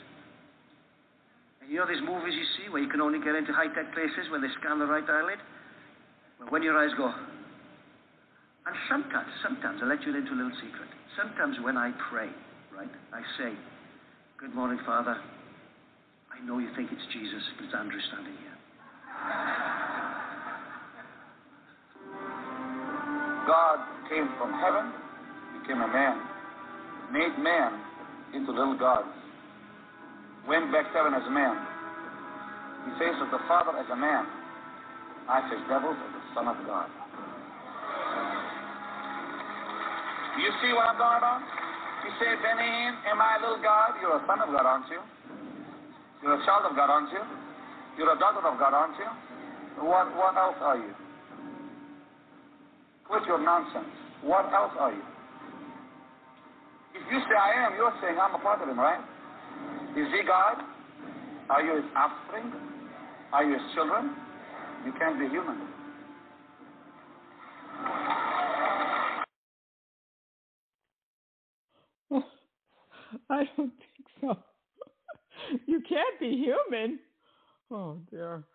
And you know these movies you see where you can only get into high tech places when they scan the right eyelid? Well, when your eyes go, and sometimes, sometimes, I'll let you into a little secret. Sometimes when I pray, right, I say, Good morning, Father. I know you think it's Jesus, but it's Andrew standing here. God came from heaven, became a man, made man into little gods, went back to heaven as a man. He says of the Father as a man. I face devils as the Son of God. You see what I'm going on? He say, Benny, am I a little God? You're a son of God, aren't you? You're a child of God, aren't you? You're a daughter of God, aren't you? What, what else are you? Quit your nonsense. What else are you? If you say I am, you're saying I'm a part of him, right? Is he God? Are you his offspring? Are you his children? You can't be human. I don't think so. You can't be human. Oh dear.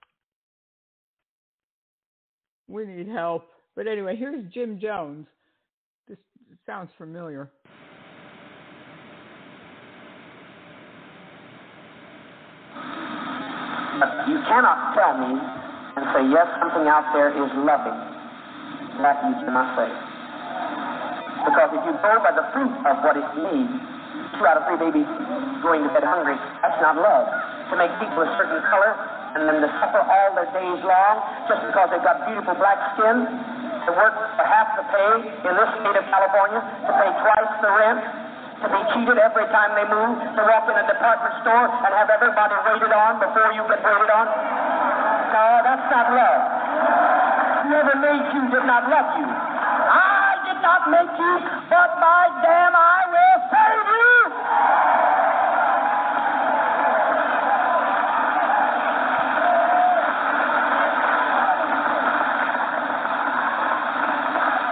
We need help. But anyway, here's Jim Jones. This sounds familiar. You cannot tell me and say, yes, something out there is loving. That you cannot say. Because if you go by the fruit of what it needs, two out of three babies going to bed hungry, that's not love. To make people a certain color and then to suffer all their days long just because they've got beautiful black skin, to work for half the pay in this state of California, to pay twice the rent, to be cheated every time they move, to walk in a department store and have everybody waited on before you get waited on. No, that's not love. Whoever made you did not love you. I did not make you, but by damn I will save you.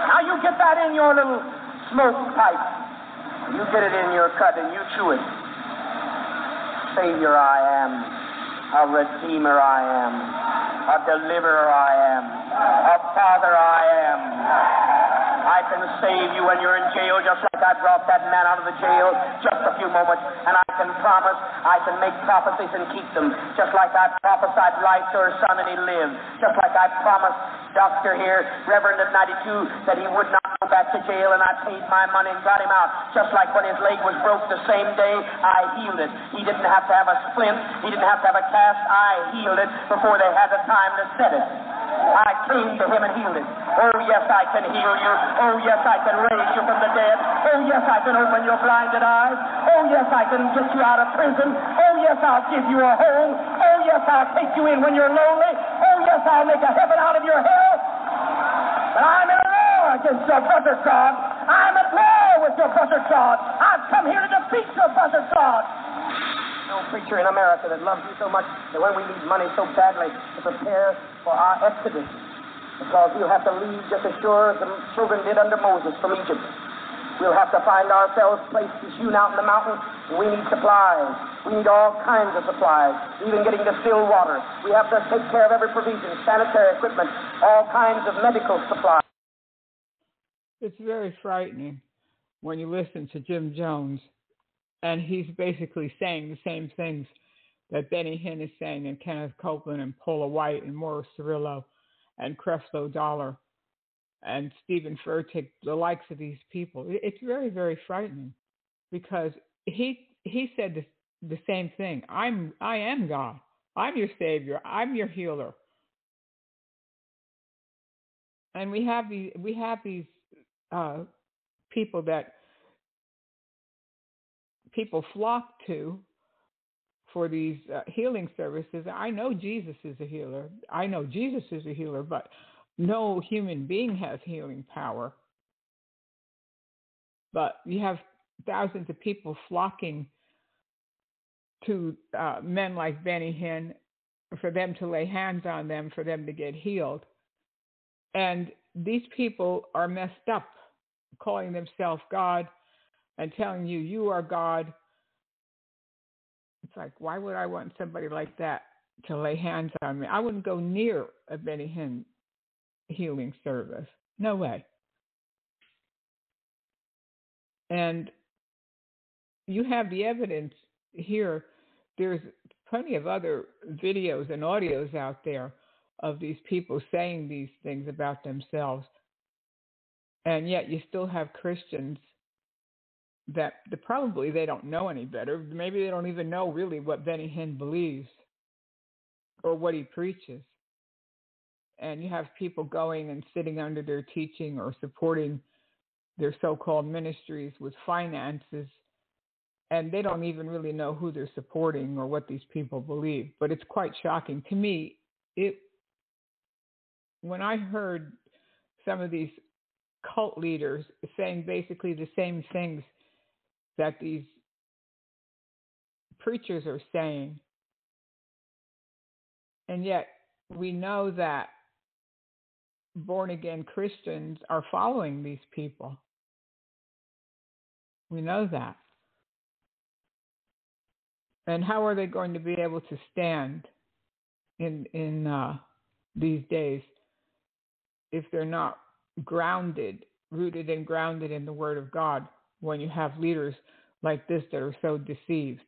Now you get that in your little smoke pipe. You get it in your cut and you chew it. Savior I am. A Redeemer I am. A Deliverer I am. A Father I am. I can save you when you're in jail just like I brought that man out of the jail just a few moments. And I can promise, I can make prophecies and keep them. Just like I prophesied life to her son and he lived. Just like I promised Doctor here, Reverend of 92, that he would not back to jail and I paid my money and got him out. Just like when his leg was broke the same day, I healed it. He didn't have to have a splint. He didn't have to have a cast. I healed it before they had the time to set it. I came to him and healed it. Oh, yes, I can heal you. Oh, yes, I can raise you from the dead. Oh, yes, I can open your blinded eyes. Oh, yes, I can get you out of prison. Oh, yes, I'll give you a home. Oh, yes, I'll take you in when you're lonely. Oh, yes, I'll make a heaven out of your hell. But I'm against your buzzard God. I'm at war with your buzzard God. I've come here to defeat your buzzard God. No preacher in America that loves you so much that when we need money so badly to prepare for our exodus, because we'll have to leave just as sure as the children did under Moses from Egypt. We'll have to find ourselves places hewn out in the mountains, we need supplies. We need all kinds of supplies, even getting distilled water. We have to take care of every provision, sanitary equipment, all kinds of medical supplies. It's very frightening when you listen to Jim Jones, and he's basically saying the same things that Benny Hinn is saying, and Kenneth Copeland, and Paula White, and Morris Cerullo, and Creflo Dollar, and Stephen Furtick, the likes of these people. It's very, very frightening because he he said the, the same thing. I'm I am God. I'm your savior. I'm your healer. And we have these we have these uh, people that people flock to for these uh, healing services. I know Jesus is a healer. I know Jesus is a healer, but no human being has healing power. But you have thousands of people flocking to uh, men like Benny Hinn for them to lay hands on them, for them to get healed. And these people are messed up, calling themselves God and telling you, you are God. It's like, why would I want somebody like that to lay hands on me? I wouldn't go near a Benny Hinn healing service. No way. And you have the evidence here. There's plenty of other videos and audios out there of these people saying these things about themselves. And yet you still have Christians that probably they don't know any better. Maybe they don't even know really what Benny Hinn believes or what he preaches. And you have people going and sitting under their teaching or supporting their so-called ministries with finances and they don't even really know who they're supporting or what these people believe but it's quite shocking to me it when i heard some of these cult leaders saying basically the same things that these preachers are saying and yet we know that born again Christians are following these people. We know that. And how are they going to be able to stand in in uh, these days if they're not grounded, rooted and grounded in the Word of God? When you have leaders like this that are so deceived,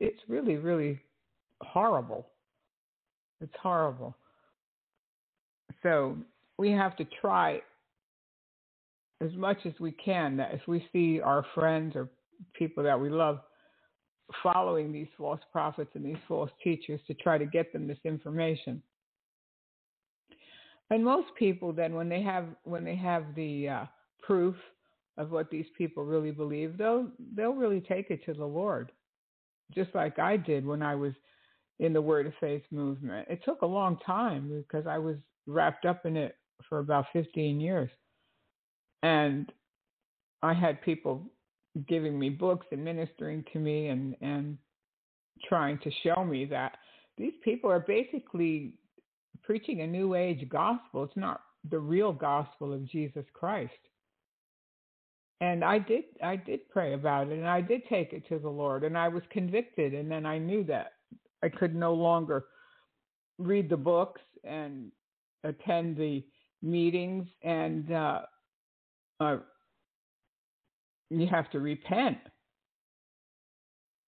it's really, really horrible. It's horrible. So we have to try as much as we can that if we see our friends or people that we love following these false prophets and these false teachers to try to get them this information. And most people then when they have when they have the uh, proof of what these people really believe, they'll they'll really take it to the Lord. Just like I did when I was in the Word of Faith movement. It took a long time because I was wrapped up in it for about 15 years. And I had people giving me books and ministering to me and, and trying to show me that these people are basically preaching a new age gospel. It's not the real gospel of Jesus Christ. And I did I did pray about it and I did take it to the Lord and I was convicted and then I knew that I could no longer read the books and attend the meetings, and uh, uh, you have to repent.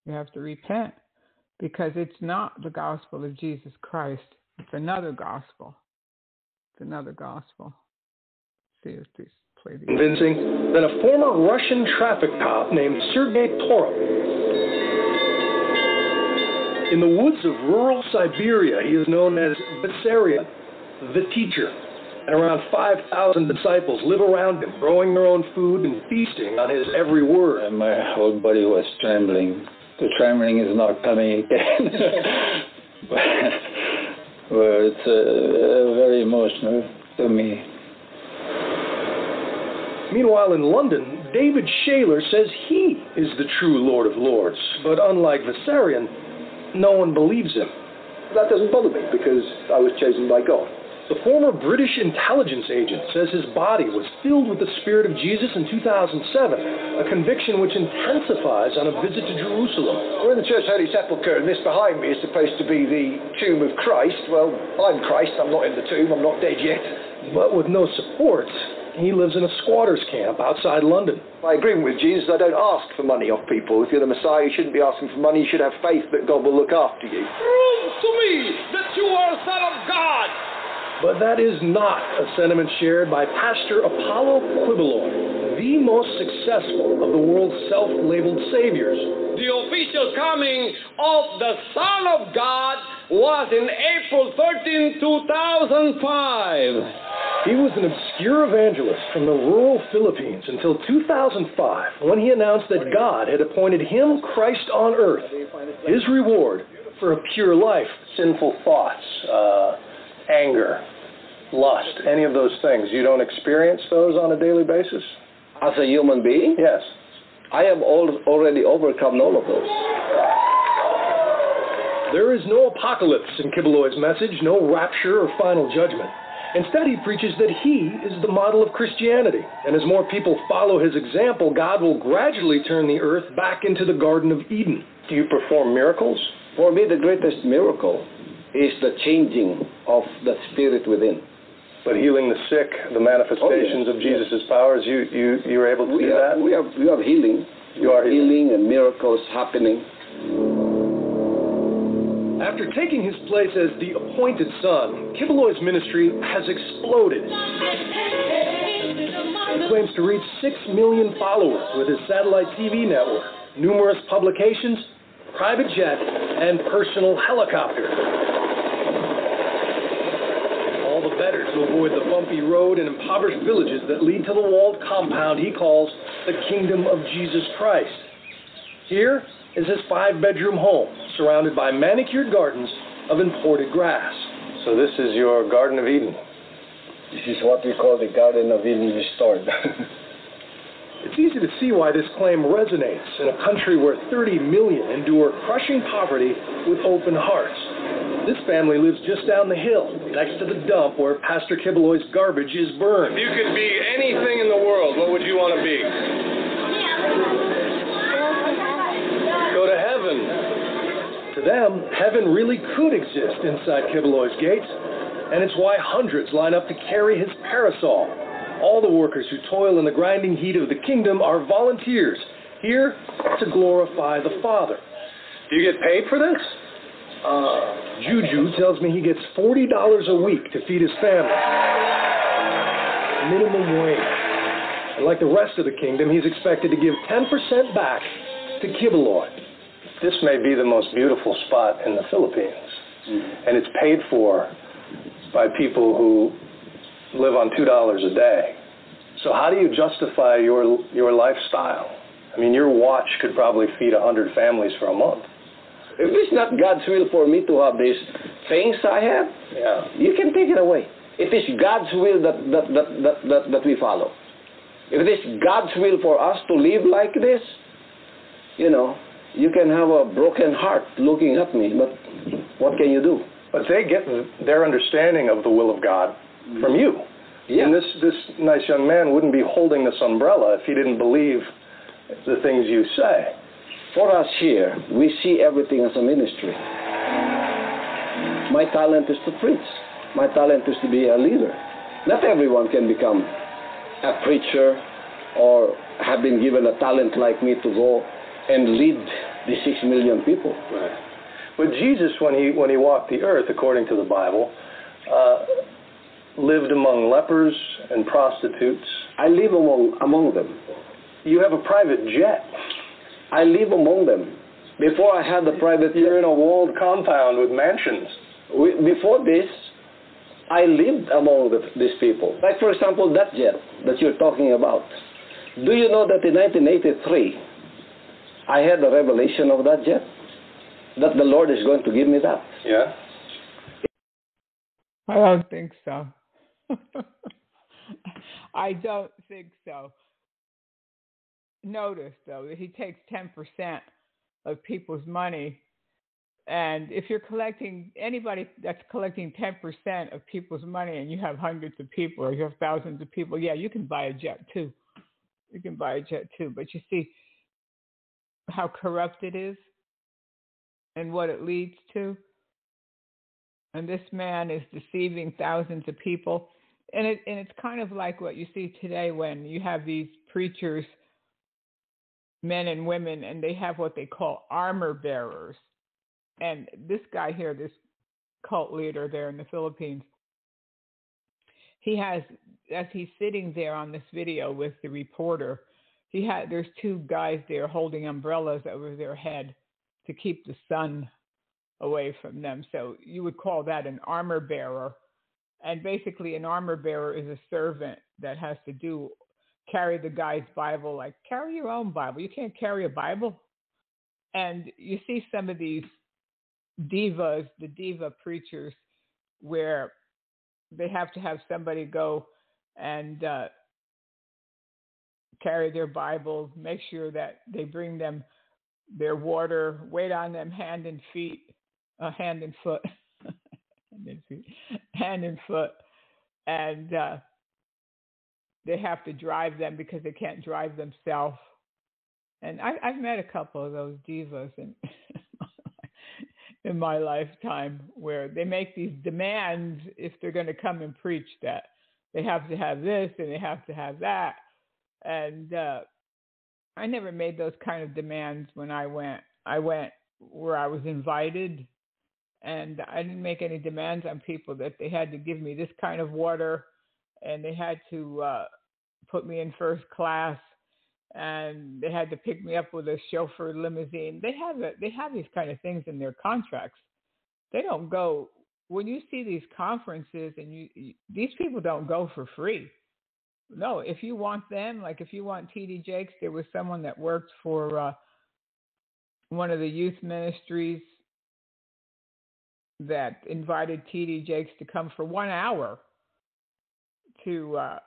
You have to repent because it's not the gospel of Jesus Christ. It's another gospel. It's another gospel. See if this play the convincing than a former Russian traffic cop named Sergei Torop in the woods of rural Siberia, he is known as Vissarion, the teacher. And around 5,000 disciples live around him, growing their own food and feasting on his every word. And my whole body was trembling. The trembling is not coming again. but, well, it's uh, very emotional to me. Meanwhile, in London, David Shayler says he is the true Lord of Lords. But unlike Vissarion, no one believes him. That doesn't bother me because I was chosen by God. The former British intelligence agent says his body was filled with the Spirit of Jesus in 2007, a conviction which intensifies on a visit to Jerusalem. We're in the Church Holy Sepulchre, and this behind me is supposed to be the tomb of Christ. Well, I'm Christ, I'm not in the tomb, I'm not dead yet. But with no support, he lives in a squatter's camp outside London. My agreement with Jesus, I don't ask for money off people. If you're the Messiah, you shouldn't be asking for money. You should have faith that God will look after you. Prove to me that you are a son of God. But that is not a sentiment shared by Pastor Apollo Quiboloy, the most successful of the world's self-labeled saviors. The official coming of the Son of God was in April 13, 2005. He was an obscure evangelist from the rural Philippines until 2005 when he announced that God had appointed him Christ on earth, his reward for a pure life. Sinful thoughts, uh, anger, lust, any of those things, you don't experience those on a daily basis? As a human being? Yes. I have already overcome all of those. There is no apocalypse in Quiboloy's message, no rapture or final judgment. Instead, he preaches that he is the model of Christianity, and as more people follow his example, God will gradually turn the earth back into the Garden of Eden. Do you perform miracles? For me, the greatest miracle is the changing of the spirit within. But healing the sick, the manifestations oh, yes, of Jesus' yes. powers, you, you, you're able to we do are, that? We are, we are healing. You are healing. healing and miracles happening. After taking his place as the appointed son, Quiboloy's ministry has exploded. He claims to reach 6 million followers with his satellite TV network, numerous publications, private jet, and personal helicopter. All the better to avoid the bumpy road and impoverished villages that lead to the walled compound he calls the kingdom of Jesus Christ. Here is his five bedroom home, surrounded by manicured gardens of imported grass. So, this is your Garden of Eden. This is what we call the Garden of Eden restored. It's easy to see why this claim resonates in a country where 30 million endure crushing poverty with open hearts. This family lives just down the hill, next to the dump where Pastor Quiboloy's garbage is burned. If you could be anything in the world, what would you want to be? Go to heaven. To them, heaven really could exist inside Quiboloy's gates, and it's why hundreds line up to carry his parasol. All the workers who toil in the grinding heat of the kingdom are volunteers, here to glorify the Father. Do you get paid for this? Uh, Juju tells me he gets $40 a week to feed his family. Minimum wage. And like the rest of the kingdom, he's expected to give 10% back to Quiboloy. This may be the most beautiful spot in the Philippines, and it's paid for by people who live on two dollars a day. So how do you justify your your lifestyle? I mean, your watch could probably feed a hundred families for a month. If it's not God's will for me to have these things I have, yeah. you can take it away. It is God's will that, that, that, that, that, that we follow. If it is God's will for us to live like this, you know, you can have a broken heart looking at me, but what can you do? But they get their understanding of the will of God from you. Yeah. And this, this nice young man wouldn't be holding this umbrella if he didn't believe the things you say. For us here, we see everything as a ministry. My talent is to preach. My talent is to be a leader. Not everyone can become a preacher or have been given a talent like me to go and lead the six million people. Right. But Jesus, when he when he walked the earth, according to the Bible, uh, lived among lepers and prostitutes. I live among among them. You have a private jet. I live among them. Before I had the private You're in a walled compound with mansions. We, before this, I lived among the, these people. Like, for example, that jet that you're talking about. Do you know that in 1983, I had a revelation of that jet? That the Lord is going to give me that. Yeah? I don't think so. I don't think so. Notice, though, that he takes 10% of people's money. And if you're collecting, anybody that's collecting 10% of people's money and you have hundreds of people or you have thousands of people, yeah, you can buy a jet too. You can buy a jet too. But you see how corrupt it is and what it leads to. And this man is deceiving thousands of people. And it and it's kind of like what you see today when you have these preachers, men and women, and they have what they call armor bearers. And this guy here, this cult leader there in the Philippines, he has as he's sitting there on this video with the reporter, he had there's two guys there holding umbrellas over their head to keep the sun away from them. So you would call that an armor bearer. And basically, an armor bearer is a servant that has to do carry the guy's Bible, like carry your own Bible. You can't carry a Bible. And you see some of these divas, the diva preachers, where they have to have somebody go and uh, carry their Bibles, make sure that they bring them their water, wait on them hand and feet, uh, hand and foot, hand and feet, hand and foot, and uh, they have to drive them because they can't drive themselves. And I, I've met a couple of those divas in in my lifetime where they make these demands if they're going to come and preach that they have to have this and they have to have that, and uh, I never made those kind of demands when I went. I went where I was invited, and I didn't make any demands on people that they had to give me this kind of water, and they had to uh, put me in first class, and they had to pick me up with a chauffeur limousine. They have a, they have these kind of things in their contracts. They don't go when you see these conferences and you, you these people don't go for free. No, if you want them, like if you want TD Jakes, there was someone that worked for uh, one of the youth ministries that invited TD Jakes to come for one hour to uh,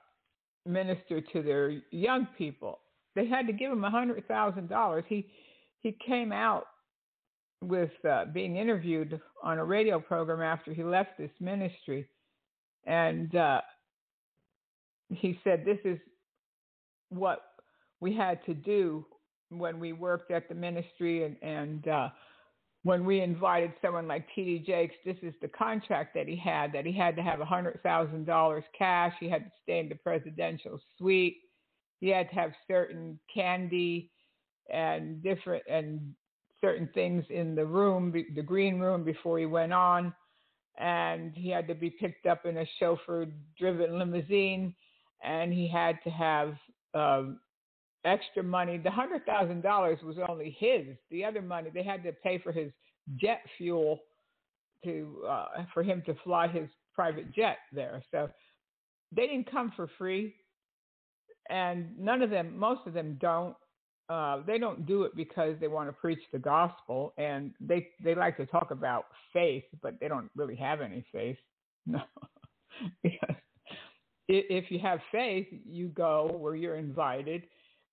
minister to their young people. They had to give him a hundred thousand dollars. He he came out with uh, being interviewed on a radio program after he left this ministry, and uh, he said, "This is what we had to do when we worked at the ministry, and and uh, when we invited someone like T.D. Jakes, this is the contract that he had that he had to have a hundred thousand dollars cash. He had to stay in the presidential suite. He had to have certain candy." and different and certain things in the room, the green room, before he went on. And he had to be picked up in a chauffeur driven limousine. And he had to have um, extra money. The $100,000 was only his. The other money, they had to pay for his jet fuel to uh, for him to fly his private jet there. So they didn't come for free. And none of them, most of them don't uh, they don't do it because they want to preach the gospel, and they they like to talk about faith, but they don't really have any faith. No, because if you have faith, you go where you're invited.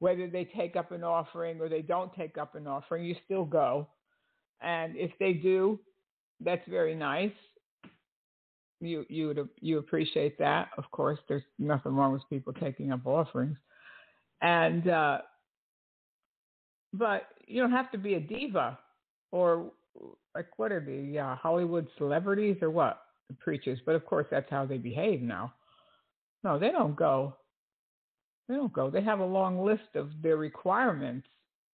Whether they take up an offering or they don't take up an offering, you still go. And if they do, that's very nice. You you would you appreciate that. Of course, there's nothing wrong with people taking up offerings, and uh, but you don't have to be a diva or like what are the uh, Hollywood celebrities or what preachers. But of course, that's how they behave now. No, they don't go. They don't go. They have a long list of their requirements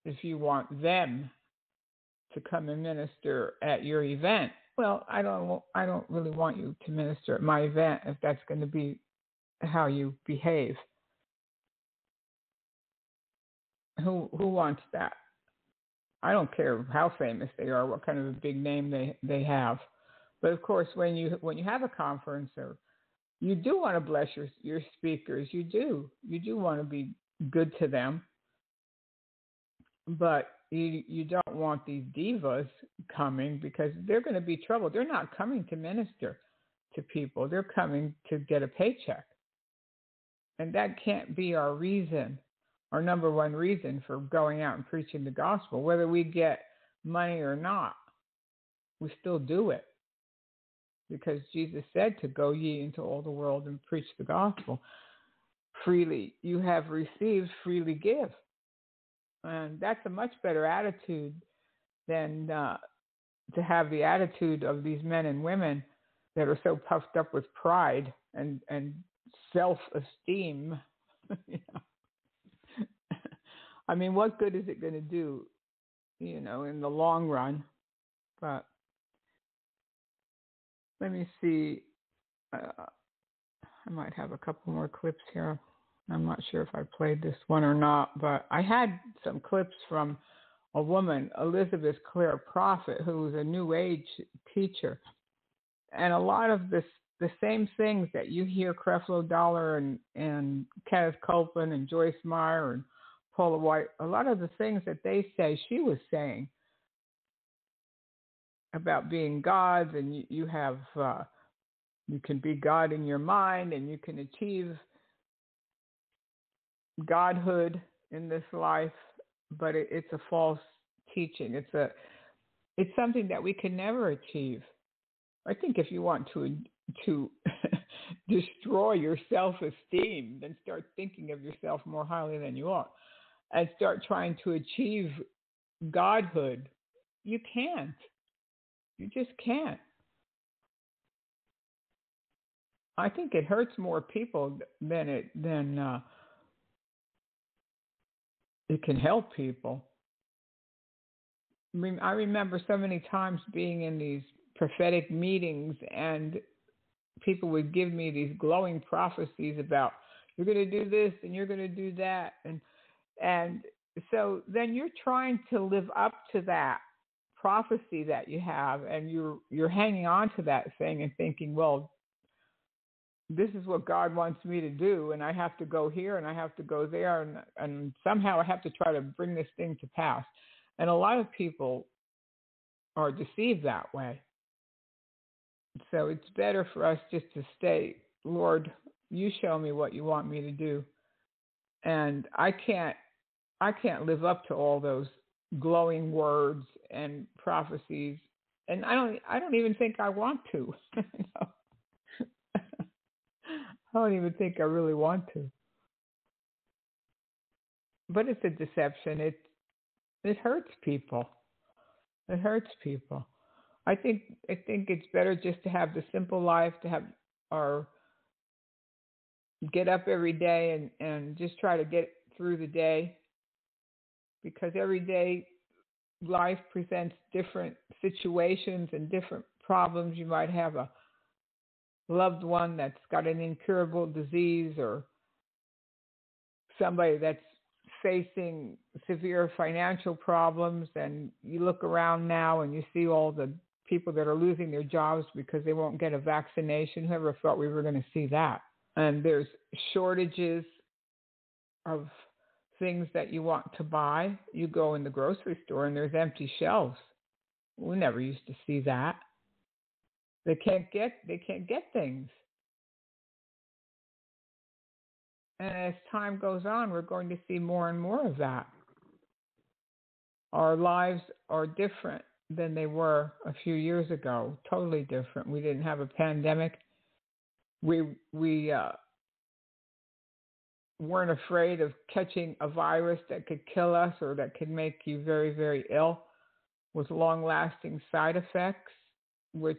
if you want them to come and minister at your event. Well, I don't. I don't really want you to minister at my event if that's going to be how you behave. who who wants that? I don't care how famous they are, what kind of a big name they they have. But of course, when you when you have a conference or you do want to bless your your speakers, you do. You do want to be good to them. But you you don't want these divas coming because they're going to be trouble. They're not coming to minister to people. They're coming to get a paycheck. And that can't be our reason our number one reason for going out and preaching the gospel. Whether we get money or not, we still do it. Because Jesus said to go ye into all the world and preach the gospel. Freely you have received, freely give. And that's a much better attitude than uh, to have the attitude of these men and women that are so puffed up with pride and, and self esteem. you know I mean, what good is it going to do, you know, in the long run? But let me see. Uh, I might have a couple more clips here. I'm not sure if I played this one or not, but I had some clips from a woman, Elizabeth Clare Prophet, who was a New Age teacher. And a lot of this, the same things that you hear Creflo Dollar and, and Kenneth Copeland and Joyce Meyer and Paula White, a lot of the things that they say she was saying about being gods, and you, you have uh, you can be God in your mind, and you can achieve godhood in this life, but it, it's a false teaching. It's a it's something that we can never achieve. I think if you want to to destroy your self esteem, then start thinking of yourself more highly than you are and start trying to achieve godhood, you can't. You just can't. I think it hurts more people than it than uh, it can help people. I remember so many times being in these prophetic meetings, and people would give me these glowing prophecies about you're going to do this and you're going to do that, and and so then you're trying to live up to that prophecy that you have and you're you're hanging on to that thing and thinking, well, this is what God wants me to do and I have to go here and I have to go there and and somehow I have to try to bring this thing to pass. And a lot of people are deceived that way. So it's better for us just to stay, Lord, you show me what you want me to do. And I can't I can't live up to all those glowing words and prophecies and I don't I don't even think I want to. I don't even think I really want to. But it's a deception. It it hurts people. It hurts people. I think I think it's better just to have the simple life, to have our get up every day and, and just try to get through the day because every day life presents different situations and different problems. You might have a loved one that's got an incurable disease or somebody that's facing severe financial problems and you look around now and you see all the people that are losing their jobs because they won't get a vaccination. Whoever thought we were going to see that? And there's shortages of things that you want to buy. You go in the grocery store and there's empty shelves. We never used to see that. They can't get they can't get things. And as time goes on, we're going to see more and more of that. Our lives are different than they were a few years ago. Totally different. We didn't have a pandemic. We we uh, weren't afraid of catching a virus that could kill us or that could make you very very ill with long-lasting side effects, which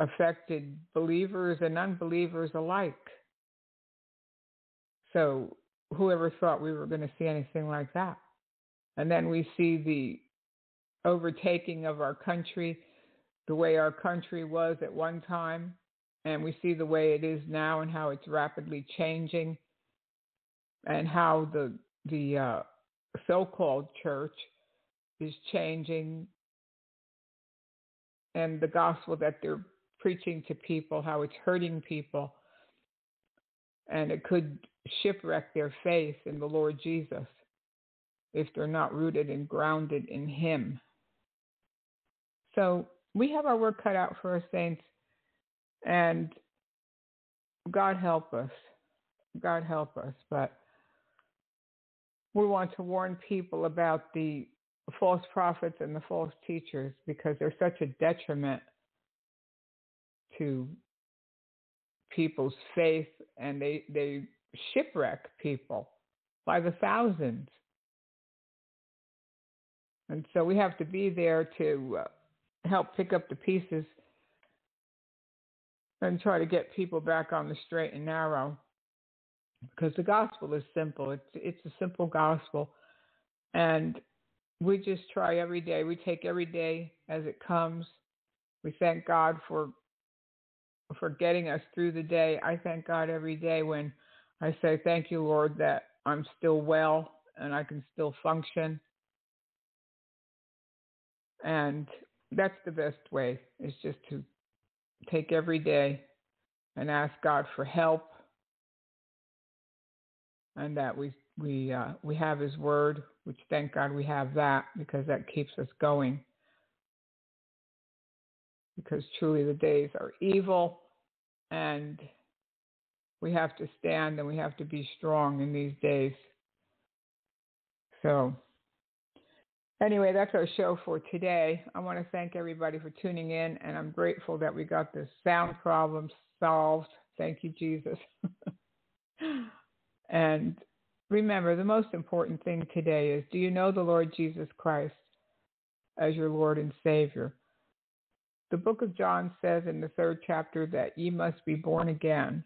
affected believers and unbelievers alike. So whoever thought we were going to see anything like that? And then we see the overtaking of our country, the way our country was at one time, and we see the way it is now and how it's rapidly changing, and how the the uh, so-called church is changing, and the gospel that they're preaching to people, how it's hurting people, and it could shipwreck their faith in the Lord Jesus if they're not rooted and grounded in Him. So we have our work cut out for us, saints, and God help us. God help us. But we want to warn people about the false prophets and the false teachers because they're such a detriment to people's faith and they, they shipwreck people by the thousands. And so we have to be there to uh, help pick up the pieces and try to get people back on the straight and narrow. Because the gospel is simple. It's it's a simple gospel. And we just try every day. We take every day as it comes. We thank God for for getting us through the day. I thank God every day when I say, Thank you, Lord, that I'm still well and I can still function. And that's the best way, is just to take every day and ask God for help and that we we uh, we have His Word, which thank God we have that because that keeps us going. Because truly the days are evil, and we have to stand and we have to be strong in these days. So, anyway, that's our show for today. I want to thank everybody for tuning in, and I'm grateful that we got the sound problem solved. Thank you, Jesus. and remember, the most important thing today is do you know the Lord Jesus Christ as your Lord and Savior? The book of John says in the third chapter that ye must be born again.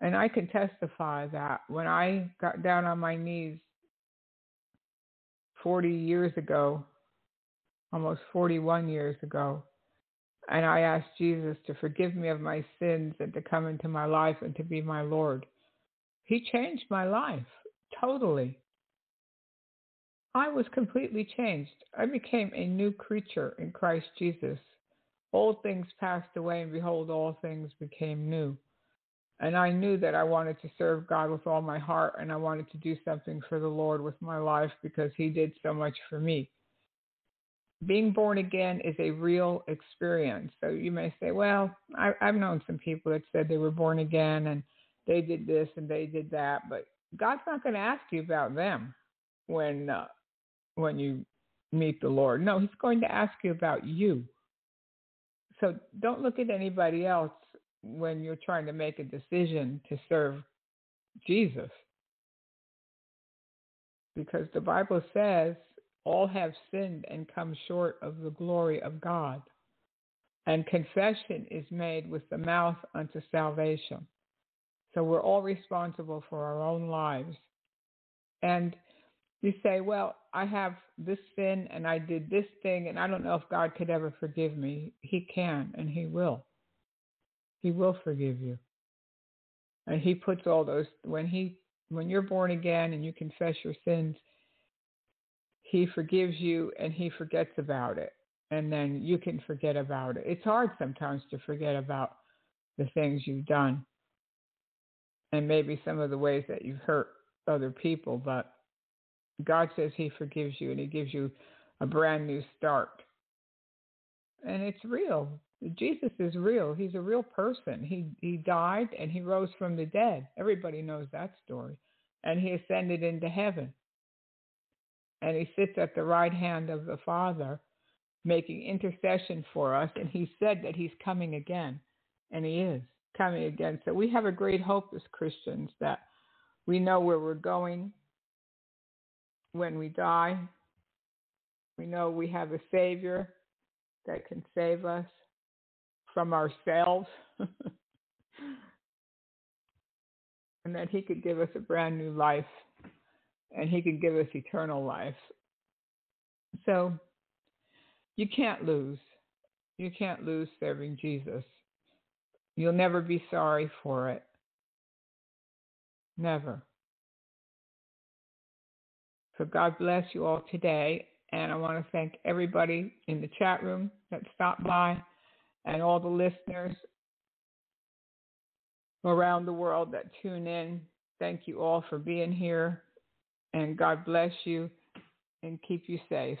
And I can testify that when I got down on my knees 40 years ago, almost 41 years ago, and I asked Jesus to forgive me of my sins and to come into my life and to be my Lord. He changed my life totally. I was completely changed. I became a new creature in Christ Jesus. Old things passed away, and behold, all things became new. And I knew that I wanted to serve God with all my heart, and I wanted to do something for the Lord with my life because He did so much for me. Being born again is a real experience. So you may say, well, I, I've known some people that said they were born again and they did this and they did that, but God's not going to ask you about them when uh, when you meet the Lord. No, He's going to ask you about you. So don't look at anybody else when you're trying to make a decision to serve Jesus. Because the Bible says all have sinned and come short of the glory of God. And confession is made with the mouth unto salvation. So we're all responsible for our own lives. And you say, Well, I have this sin and I did this thing, and I don't know if God could ever forgive me. He can and He will. He will forgive you. And He puts all those, when He, when you're born again and you confess your sins, He forgives you and He forgets about it. And then you can forget about it. It's hard sometimes to forget about the things you've done and maybe some of the ways that you've hurt other people, but God says He forgives you and He gives you a brand new start. And it's real. Jesus is real. He's a real person. He he died and he rose from the dead. Everybody knows that story. And he ascended into heaven. And he sits at the right hand of the Father making intercession for us and he said that he's coming again. And he is coming again. So we have a great hope as Christians that we know where we're going when we die. We know we have a Savior that can save us from ourselves and that He could give us a brand new life and He could give us eternal life. So you can't lose. You can't lose serving Jesus. You'll never be sorry for it. Never. So God bless you all today. And I want to thank everybody in the chat room that stopped by and all the listeners around the world that tune in. Thank you all for being here. And God bless you and keep you safe.